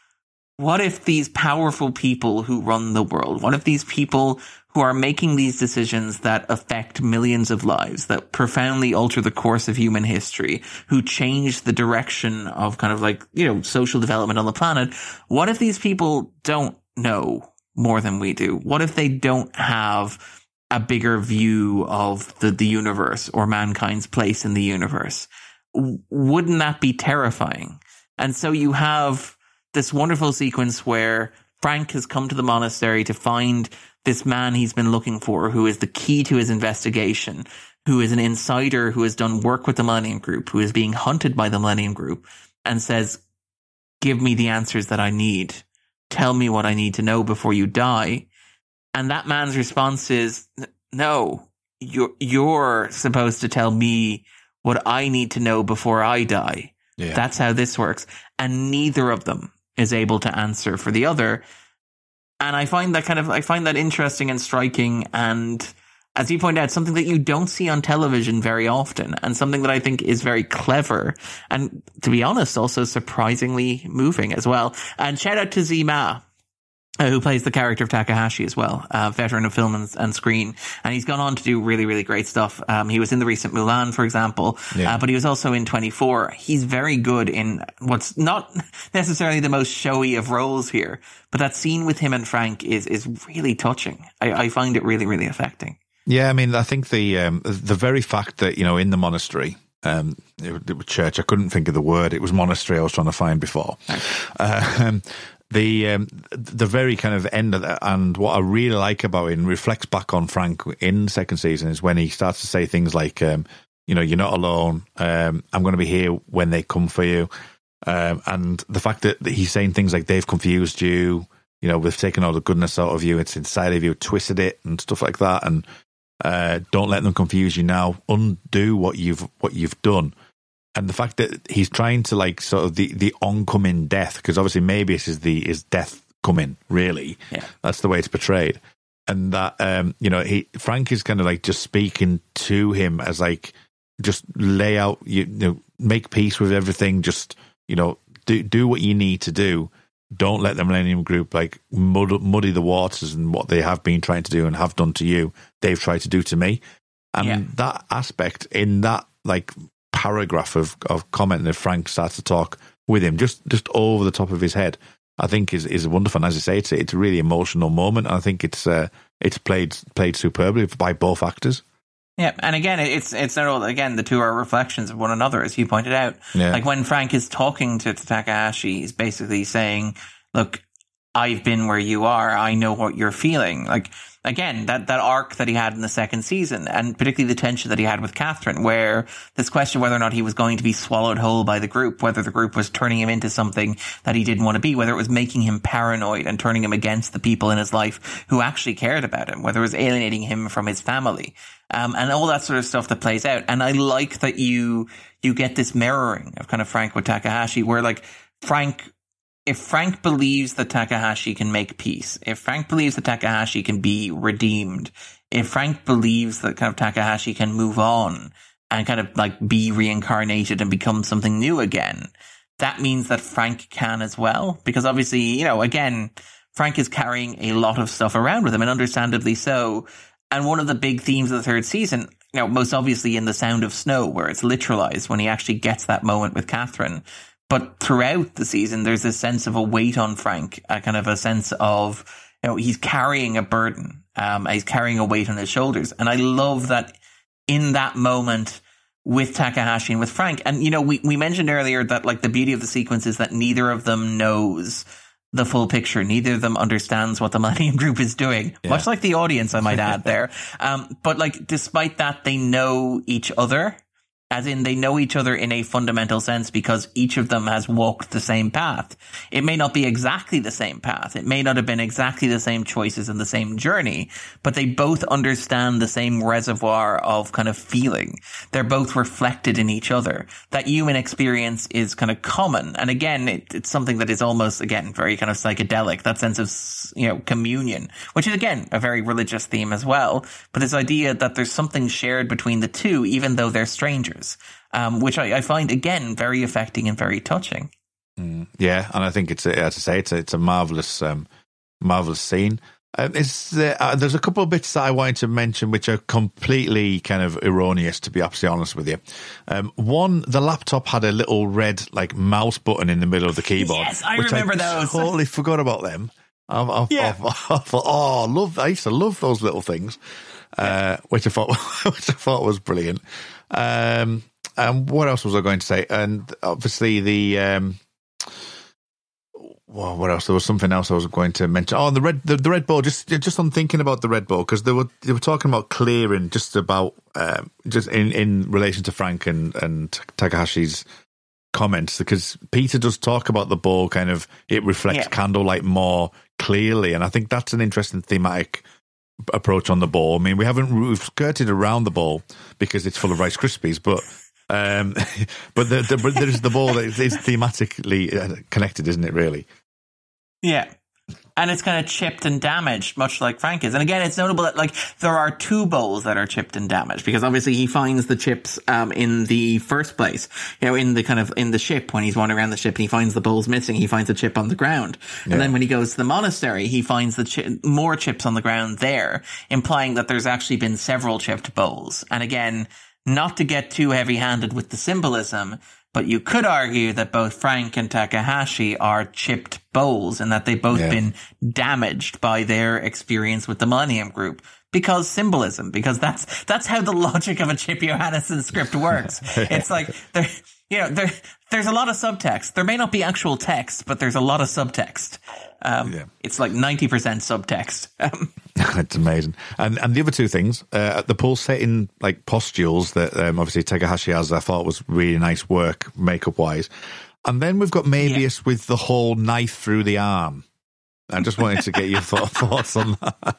what if these powerful people who run the world, what if these people who are making these decisions that affect millions of lives, that profoundly alter the course of human history, who change the direction of kind of like, you know, social development on the planet, what if these people don't know more than we do? What if they don't have a bigger view of the, the universe or mankind's place in the universe? Wouldn't that be terrifying? And so you have this wonderful sequence where Frank has come to the monastery to find this man he's been looking for, who is the key to his investigation, who is an insider who has done work with the Millennium Group, who is being hunted by the Millennium Group, and says, Give me the answers that I need. Tell me what I need to know before you die. And that man's response is, No, you're, you're supposed to tell me what I need to know before I die. Yeah. That's how this works. And neither of them is able to answer for the other. And I find that kind of, I find that interesting and striking. And as you point out, something that you don't see on television very often and something that I think is very clever. And to be honest, also surprisingly moving as well. And shout out to Tzi Ma. Uh, who plays the character of Takahashi as well, uh, veteran of film and, and, screen. And he's gone on to do really, really great stuff. Um, he was in the recent Mulan, for example, Yeah. uh, but he was also in 24. He's very good in what's not necessarily the most showy of roles here, but that scene with him and Frank is, is really touching. I, I find it really, really affecting. Yeah, I mean, I think the um, the very fact that you know in the monastery, um, it, it was church. I couldn't think of the word. It was monastery. I was trying to find before. Uh, um, the um, the very kind of end of that, and what I really like about it and reflects back on Frank in the second season is when he starts to say things like, um, you know, you're not alone. Um, I'm going to be here when they come for you. Um, and the fact that that he's saying things like they've confused you, you know, we've taken all the goodness out of you, it's inside of you, twisted it and stuff like that, and uh, don't let them confuse you now. Undo what you've what you've done, and the fact that he's trying to like sort of the the oncoming death, because obviously Mabius is the is death coming. Really, Yeah. that's the way it's portrayed, and that um, you know he Frank is kind of like just speaking to him as like just lay out you, you know make peace with everything. Just you know do do what you need to do. Don't let the Millennium Group like mud, muddy the waters and what they have been trying to do and have done to you. They've tried to do to me, and Yeah. that aspect in that like paragraph of of comment that Frank starts to talk with him just just over the top of his head. I think is is wonderful. And as I say, it's it's a really emotional moment. I think it's uh, it's played played superbly by both actors. Yeah, and again, it's it's not all again the two are reflections of one another, as you pointed out. Yeah. Like when Frank is talking to, to Takahashi, he's basically saying, "Look, I've been where you are. I know what you're feeling." Like again, that that arc that he had in the second season, and particularly the tension that he had with Catherine, where this question whether or not he was going to be swallowed whole by the group, whether the group was turning him into something that he didn't want to be, whether it was making him paranoid and turning him against the people in his life who actually cared about him, whether it was alienating him from his family um, and all that sort of stuff that plays out. And I like that you you get this mirroring of kind of Frank with Takahashi, where like Frank, if Frank believes that Takahashi can make peace, if Frank believes that Takahashi can be redeemed, if Frank believes that kind of Takahashi can move on and kind of like be reincarnated and become something new again, that means that Frank can as well. Because obviously, you know, again, Frank is carrying a lot of stuff around with him, and understandably so. And one of the big themes of the third season, you know, most obviously in The Sound of Snow, where it's literalized when he actually gets that moment with Catherine. But throughout the season, there's a sense of a weight on Frank, a kind of a sense of, you know, he's carrying a burden. Um, he's carrying a weight on his shoulders. And I love that in that moment with Takahashi and with Frank. And, you know, we, we mentioned earlier that like the beauty of the sequence is that neither of them knows the full picture. Neither of them understands what the Millennium Group is doing, Yeah. much like the audience, I might add there. Um, but like, despite that, they know each other. As in, they know each other in a fundamental sense because each of them has walked the same path. It may not be exactly the same path. It may not have been exactly the same choices and the same journey, but they both understand the same reservoir of kind of feeling. They're both reflected in each other. That human experience is kind of common. And again, it, it's something that is almost, again, very kind of psychedelic, that sense of, you know, communion, which is again, a very religious theme as well. But this idea that there's something shared between the two, even though they're strangers, um, which I, I find again, very affecting and very touching. Yeah, and I think it's a, as I say, it's a, it's a marvelous, um, marvelous scene. Um, is there, uh, there's a couple of bits that I wanted to mention which are completely kind of erroneous, to be absolutely honest with you. Um, one, the laptop had a little red like mouse button in the middle of the keyboard. Yes, I remember I those. Totally forgot about them. I, I, Yeah. I, thought, oh, I love. I used to love those little things, uh, which I thought, which I thought was brilliant. Um, and what else was I going to say? And obviously the. Um, well, what else? There was something else I was going to mention. Oh, the red, the, the red ball. Just, just on thinking about the red ball because they were they were talking about clearing just about um, just in in relation to Frank and and Takahashi's comments because Peter does talk about the ball kind of it reflects Yeah. candlelight more clearly, and I think that's an interesting thematic approach on the ball. I mean, we haven't we've skirted around the ball because it's full of Rice Krispies, but. Um, but the, the, there's the ball that is, is thematically uh, connected, isn't it? Really? Yeah. And it's kind of chipped and damaged, much like Frank is. And again, it's notable that like there are two bowls that are chipped and damaged because obviously he finds the chips um, in the first place, you know, in the kind of in the ship when he's wandering around the ship and he finds the bowls missing. He finds a chip on the ground, Yeah. and then when he goes to the monastery, he finds the chi- more chips on the ground there, implying that there's actually been several chipped bowls. And again, not to get too heavy-handed with the symbolism, but you could argue that both Frank and Takahashi are chipped bowls and that they've both Yeah. been damaged by their experience with the Millennium Group. Because symbolism, because that's, that's how the logic of a Chip Johannessen script works. it's like, there, you know, there, there's a lot of subtext. There may not be actual text, but there's a lot of subtext. Um, it's like 90% subtext. Um, it's amazing. And and the other two things, uh, the pulsating like pustules that um, obviously Takahashi has, I thought was really nice work makeup wise. And then we've got Mabius with the whole knife through the arm. I just wanted to get your thought, thoughts on that.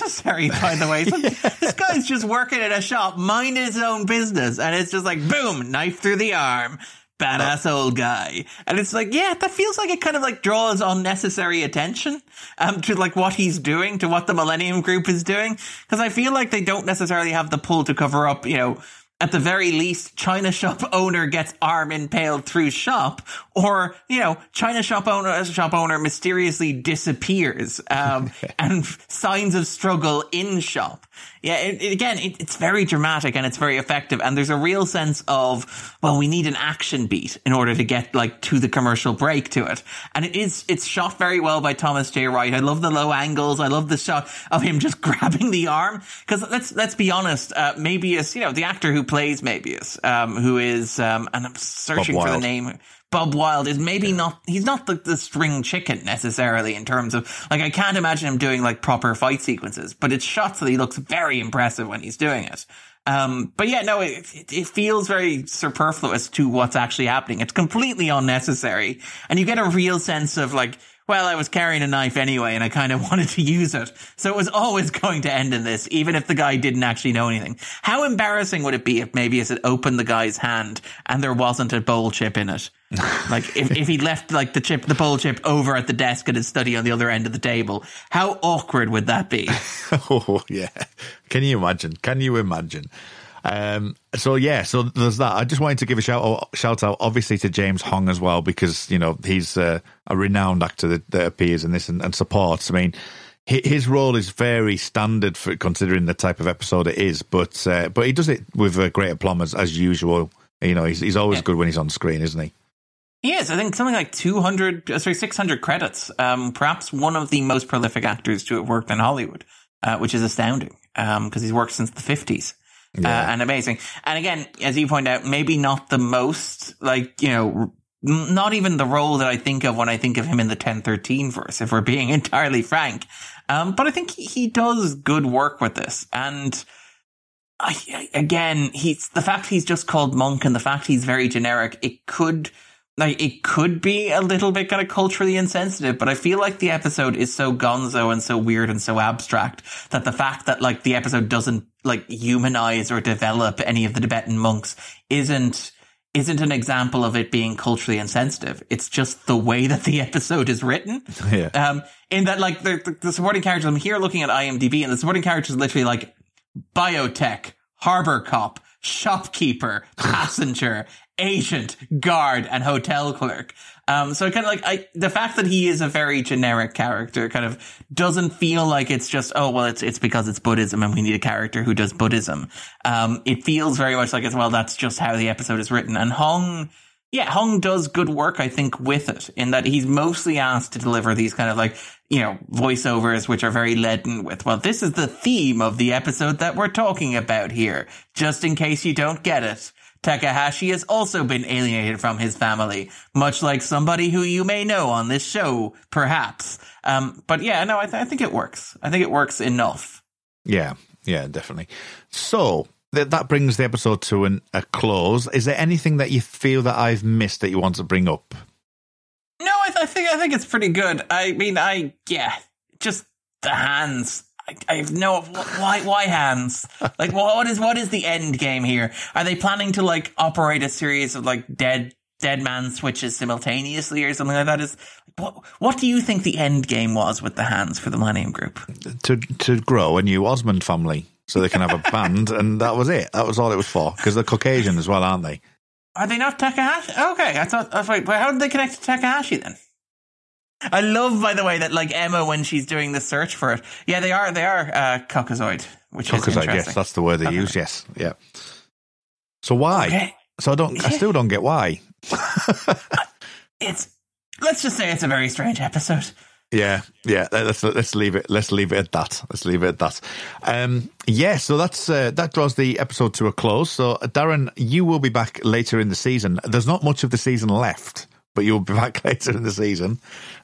Unnecessary, by the way. So This guy's just working at a shop, minding his own business, and it's just like, boom, knife through the arm. Badass old guy. And it's like, yeah, that feels like it kind of like draws unnecessary attention, um, to like what he's doing, to what the Millennium Group is doing. Cause I feel like they don't necessarily have the pull to cover up, you know, at the very least, China shop owner gets arm impaled through shop, or you know, China shop owner shop owner mysteriously disappears, um, and signs of struggle in shop. Yeah, it, it- again, it, it's very dramatic and it's very effective, and there's a real sense of well, we need an action beat in order to get like to the commercial break to it, and it is it's shot very well by Thomas J. Wright. I love the low angles. I love the shot of him just grabbing the arm because let's let's be honest, uh, Mabius, you know, the actor who plays Mabius, um, who is, um, and I'm searching for the name. Bob Wilde is maybe not, he's not the, the string chicken necessarily in terms of, like, I can't imagine him doing like proper fight sequences, but it's shots that he looks very impressive when he's doing it. Um, but yeah, no, it, it, it feels very superfluous to what's actually happening. It's completely unnecessary. And you get a real sense of like, well, I was carrying a knife anyway, and I kind of wanted to use it. So it was always going to end in this, even if the guy didn't actually know anything. How embarrassing would it be if maybe as it opened the guy's hand and there wasn't a bowl chip in it? like if, if he left like the chip, the bowl chip over at the desk at his study on the other end of the table, how awkward would that be? oh yeah, can you imagine? Can you imagine? Um, so yeah, so there's that. I just wanted to give a shout out, shout out, obviously to James Hong as well because you know he's uh, a renowned actor that, that appears in this and, and supports. I mean, his role is very standard for considering the type of episode it is, but uh, but he does it with uh, great aplomb as, as usual. You know, he's he's always good when he's on screen, isn't he? Yes, I think something like 200, uh, sorry, 600 credits. Um, perhaps one of the most prolific actors to have worked in Hollywood, uh, which is astounding, um, because he's worked since the 50s. Uh, and amazing. And again, as you point out, maybe not the most, like, you know, not even the role that I think of when I think of him in the 1013 verse, if we're being entirely frank. Um, but I think he, he does good work with this. And I- again, he's, the fact he's just called Monk and the fact he's very generic, it could, like, it could be a little bit kind of culturally insensitive, but I feel like the episode is so gonzo and so weird and so abstract that the fact that, like, the episode doesn't, like, humanize or develop any of the Tibetan monks isn't, isn't an example of it being culturally insensitive. It's just the way that the episode is written. Yeah. Um, in that, like, the, the, the supporting characters, I'm here looking at IMDb, and the supporting characters literally like biotech, harbor cop, shopkeeper, passenger, agent, guard, and hotel clerk. Um, so kind of like I, the fact that he is a very generic character kind of doesn't feel like it's just, oh, well, it's, it's because it's Buddhism and we need a character who does Buddhism. Um, it feels very much like as well, that's just how the episode is written. And Hong, yeah, Hong does good work, I think, with it in that he's mostly asked to deliver these kind of like, you know, voiceovers, which are very leaden with, well, this is the theme of the episode that we're talking about here, just in case you don't get it. Takahashi has also been alienated from his family, much like somebody who you may know on this show, perhaps. Um, but yeah, no, I, th- I think it works. I think it works enough. Yeah, yeah, definitely. So th- that brings the episode to an, a close. Is there anything that you feel that I've missed that you want to bring up? No, I, th- I think I think it's pretty good. I mean, I yeah, just the hands. I, I have no why why hands. Like, what is what is the end game here? Are they planning to like operate a series of like dead dead man switches simultaneously or something like that? Is what what do you think the end game was with the hands for the Millennium Group? To to grow a new Osmond family so they can have a band, and that was it. That was all it was for. Because they're Caucasian as well, aren't they? Are they not Takahashi? Okay, I thought. I was like, well, how did they connect to Takahashi then? I love, by the way, that like Emma when she's doing the search for it. Yeah, they are. They are uh, Caucasoid, which is Caucasoid, interesting. yes, that's the word they Okay. use. Yes, yeah. So why? Okay. So I don't. I still don't get why. It's let's just say it's a very strange episode. Yeah, yeah. Let's let's leave it. Let's leave it at that. Let's leave it at that. Um, yeah. So that's uh, that draws the episode to a close. So Darren, you will be back later in the season. There's not much of the season left, but you'll be back later in the season.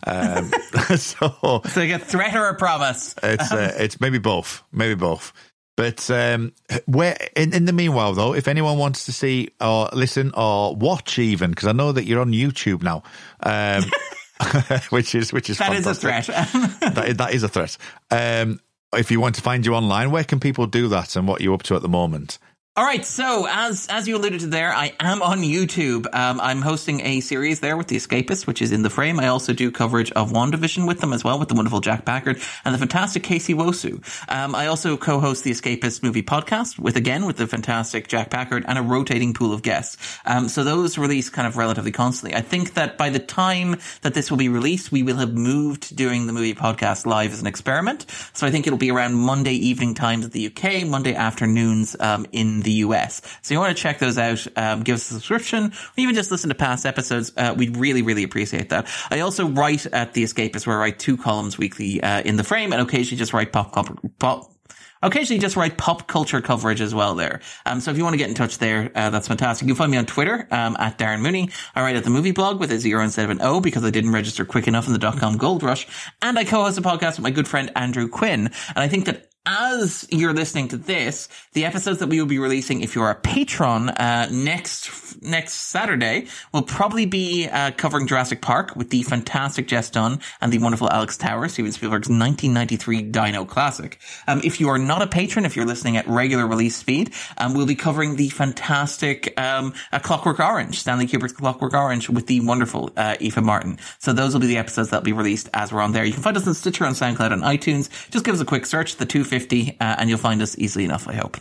Um, so So like a threat or a promise? it's uh, it's maybe both, maybe both. But um, where in, in the meanwhile, though, if anyone wants to see or listen or watch, even because I know that you're on YouTube now, um, which is which is That is a threat. that, is- that is a threat. Um, if you want to find you online, where can people do that, and what you're up to at the moment? All right, so as as you alluded to there, I am on YouTube. Um, I'm hosting a series there with The Escapists, which is in the frame. I also do coverage of WandaVision with them as well, with the wonderful Jack Packard and the fantastic Casey Wosu. Um, I also co-host the Escapist movie podcast with again with the fantastic Jack Packard and a rotating pool of guests. Um, so those release kind of relatively constantly. I think that by the time that this will be released, we will have moved to doing the movie podcast live as an experiment. So I think it'll be around Monday evening times in the UK, Monday afternoons um, in the US. So you want to check those out, um, give us a subscription, or even just listen to past episodes. Uh, we'd really, really appreciate that. I also write at The Escapist, where I write two columns weekly uh, in the frame, and occasionally just write pop, pop, pop Occasionally just write pop culture coverage as well there. Um, so if you want to get in touch there, uh, that's fantastic. You can find me on Twitter, um, at Darren Mooney. I write at the movie blog with a zero instead of an O because I didn't register quick enough in the dot com gold rush. And I co-host a podcast with my good friend Andrew Quinn. And I think that as you're listening to this, the episodes that we will be releasing, if you're a patron, uh, next, next Saturday will probably be, uh, covering Jurassic Park with the fantastic Jess Dunn and the wonderful Alex Tower, Steven Spielberg's 1993 Dino classic. Um, if you are not a patron, if you're listening at regular release speed, um, we'll be covering the fantastic, um, Clockwork Orange, Stanley Kubrick's Clockwork Orange with the wonderful, uh, Martin. So those will be the episodes that'll be released as we're on there. You can find us on Stitcher, on SoundCloud, on iTunes. Just give us a quick search, the 250, uh, and you'll find us easily enough, I hope.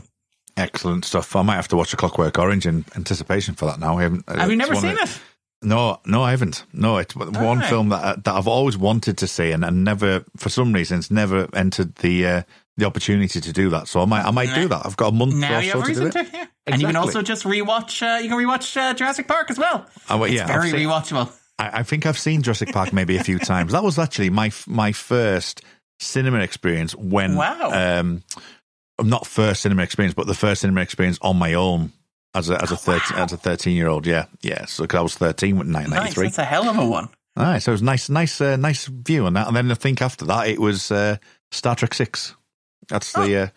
Excellent stuff. I might have to watch a Clockwork Orange in anticipation for that now. I haven't. Have you never seen it? No, no, I haven't. No, it's one right. film that that I've always wanted to see, and, and never, for some reasons, never entered the uh, the opportunity to do that. So I might, I might do that. I've got a month Now or you so to do reason it. to, yeah. And you can also just rewatch, uh, you can rewatch uh, Jurassic Park as well. Oh, well, It's yeah, I've very seen- rewatchable. I, I think I've seen Jurassic Park maybe a few times. That was actually my my first cinema experience when Wow. um not first cinema experience, but the first cinema experience on my own as a as a thirteen as a thirteen year old. Yeah, yeah. So 'cause I was thirteen when nineteen ninety Nice. That's a hell of a one. All right, so it was nice, nice, uh, nice view on that. And then I think after that it was uh, Star Trek Six. That's the uh,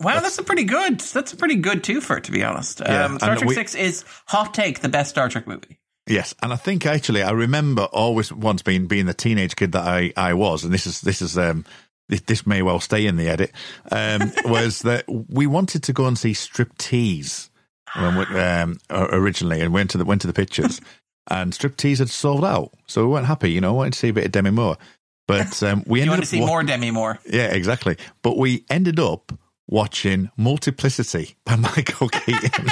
Wow, that's, a pretty good. That's a pretty good twofer, to be honest. Yeah, um, Star Trek we- Six is hot take the best Star Trek movie. Yes. And I think actually I remember always once being being the teenage kid that I, I was, and this is this is um this, this may well stay in the edit. Um, was that we wanted to go and see Striptease when we, um originally, and went to the went to the pictures, and Striptease had sold out, so we weren't happy. You know, wanted to see a bit of Demi Moore, but um, we ended want up to see wa- more Demi Moore? Yeah, exactly. But we ended up watching Multiplicity by Michael Keaton.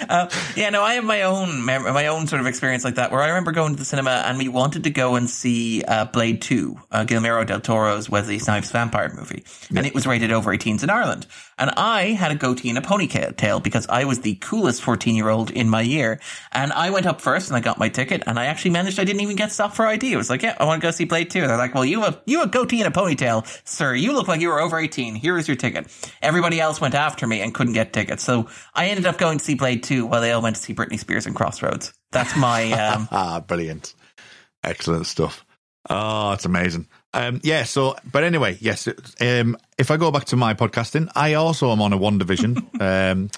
Uh, yeah, no, I have my own mem- my own sort of experience like that. Where I remember going to the cinema and we wanted to go and see uh, Blade Two, uh, Guillermo del Toro's Wesley Snipes vampire movie, and it was rated over 18s in Ireland. And I had a goatee and a ponytail because I was the coolest 14 year old in my year. And I went up first and I got my ticket, and I actually managed. I didn't even get stopped for ID. It was like, yeah, I want to go see Blade Two. They're like, well, you have you have a goatee and a ponytail, sir. You look like you were over 18. Here is your ticket. Everybody else went after me and couldn't get tickets, so I ended up going to see Blade Two while they all went to see Britney Spears and Crossroads. That's my um, ah, brilliant. Excellent stuff. Oh, it's amazing. Um, yeah, so, but anyway, yes, um, if I go back to my podcasting, I also am on a WandaVision um,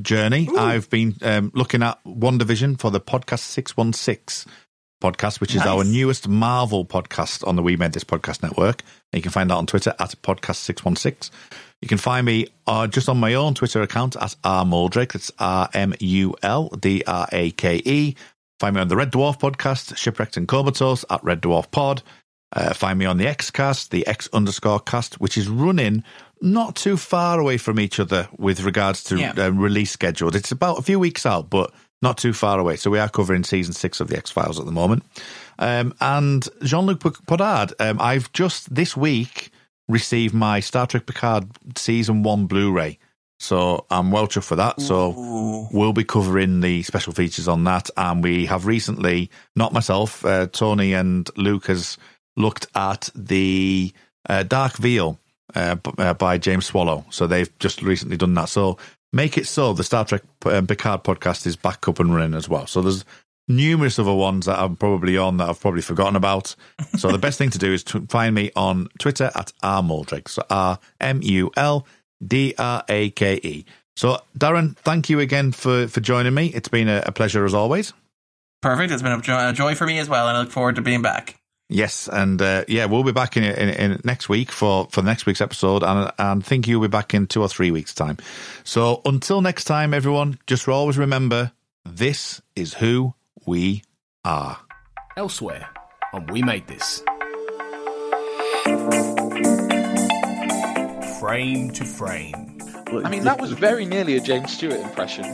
journey. I've been um, looking at WandaVision for the Podcast 616 podcast, which is our newest Marvel podcast on the We Made This Podcast Network. And you can find that on Twitter at Podcast616. You can find me uh, just on my own Twitter account at R Muldrake. That's R M U L D R A K E. Find me on the Red Dwarf podcast, Shipwrecked and Comatose at Red Dwarf Pod. Uh, find me on the Xcast, the X underscore cast, which is running not too far away from each other with regards to Yeah. uh, release schedule. It's about a few weeks out, but not too far away. So we are covering season six of the X Files at the moment. Um, and Jean Luc Podard, um, I've just this week received my Star Trek Picard season one Blu ray. So I'm well chuffed for that. So we'll be covering the special features on that. And we have recently, not myself, uh, Tony and Luke has looked at the uh, Dark Veil uh, uh, by James Swallow. So they've just recently done that. So make it so the Star Trek um, Picard podcast is back up and running as well. So there's numerous other ones that I'm probably on that I've probably forgotten about. So the best thing to do is to find me on Twitter at R Muldrake. So R M U L D R A K E. So Darren, thank you again for for joining me. It's been a, a pleasure as always. perfect. It's been a joy for me as well, and I look forward to being back. Yes, and uh, yeah, we'll be back in, in, in next week for, for next week's episode, and and think you'll be back in two or three weeks' time. So until next time, everyone, just always remember this is who we are. Elsewhere and We Made This. Frame to frame. I mean, that was very nearly a James Stewart impression.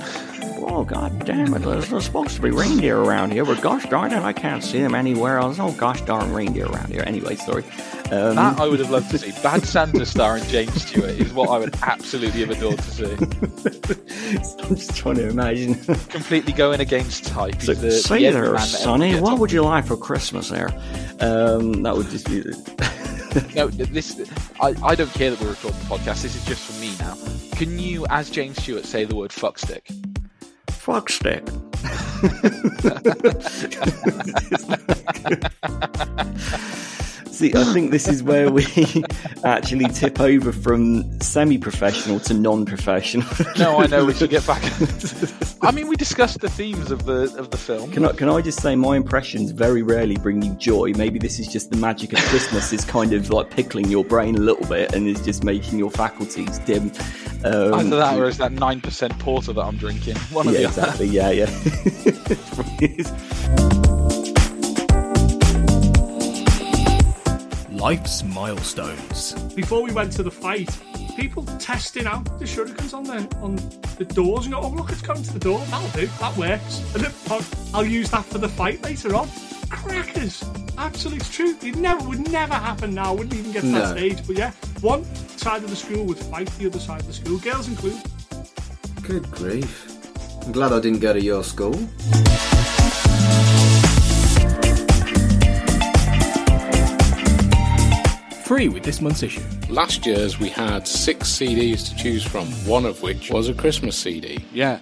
Oh, god damn it. There's, there's supposed to be reindeer around here, but gosh darn it, I can't see them anywhere else. Oh, gosh darn reindeer around here. Anyway, sorry. Um, That I would have loved to see. Bad Santa starring James Stewart is what I would absolutely have adored to see. I'm just trying to imagine. Completely going against type. So, the, say the there, Sonny, what would you like for Christmas there? Um, that would just be. No, this. I, I don't care that we're recording the podcast. This is just for me now. Can you, as James Stewart, say the word fuck stick? See, I think this is where we actually tip over from semi-professional to non-professional. No, I know we should get back. I mean, we discussed the themes of the of the film. Can I, can I just say my impressions very rarely bring you joy? Maybe this is just the magic of Christmas is kind of like pickling your brain a little bit and is just making your faculties dim. Um, Either that or is that nine percent porter that I'm drinking? One of yeah, the exactly. Yeah, yeah. Life's milestones. Before we went to the fight, people testing out the shurikens on the on the doors and go, oh look, it's coming to the door. That'll do. That works. And then I'll, I'll use that for the fight later on. Crackers. Absolute truth. It never would never happen now. Wouldn't even get to that stage. But yeah, one side of the school would fight the other side of the school, girls included. Good grief. I'm glad I didn't go to your school. Free with this month's issue. Last year's we had six CDs to choose from, one of which was a Christmas CD. Yeah.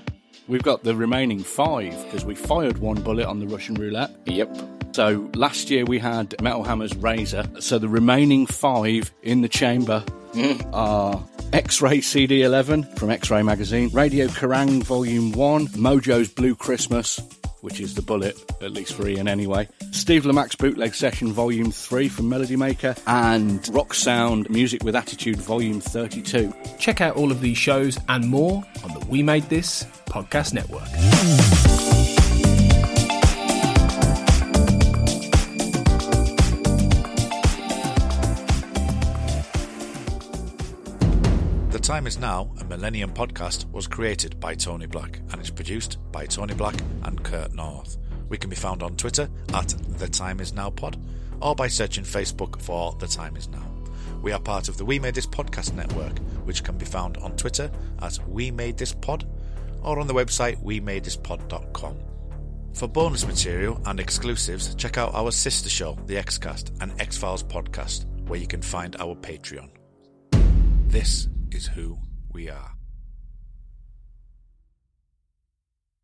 we've got the remaining five because we fired one bullet on the Russian roulette. Yep. So last year we had Metal Hammer's Razor. So the remaining five in the chamber mm. are X-Ray CD11 from X-Ray magazine, Radio Kerrang Volume 1, Mojo's Blue Christmas, which is the bullet, at least for Ian anyway, Steve Lamacq's Bootleg Session Volume 3 from Melody Maker, and Rock Sound Music with Attitude Volume 32. Check out all of these shows and more on the We Made This podcast network. Time Is Now, a Millennium podcast, was created by Tony Black and is produced by Tony Black and Kurt North. We can be found on Twitter at The Time Is Now Pod or by searching Facebook for The Time Is Now. We are part of the We Made This Podcast network, which can be found on Twitter at We Made This Pod or on the website WeMadeThisPod.com. For bonus material and exclusives, check out our sister show, The Xcast, and X Files podcast, where you can find our Patreon. This is who we are.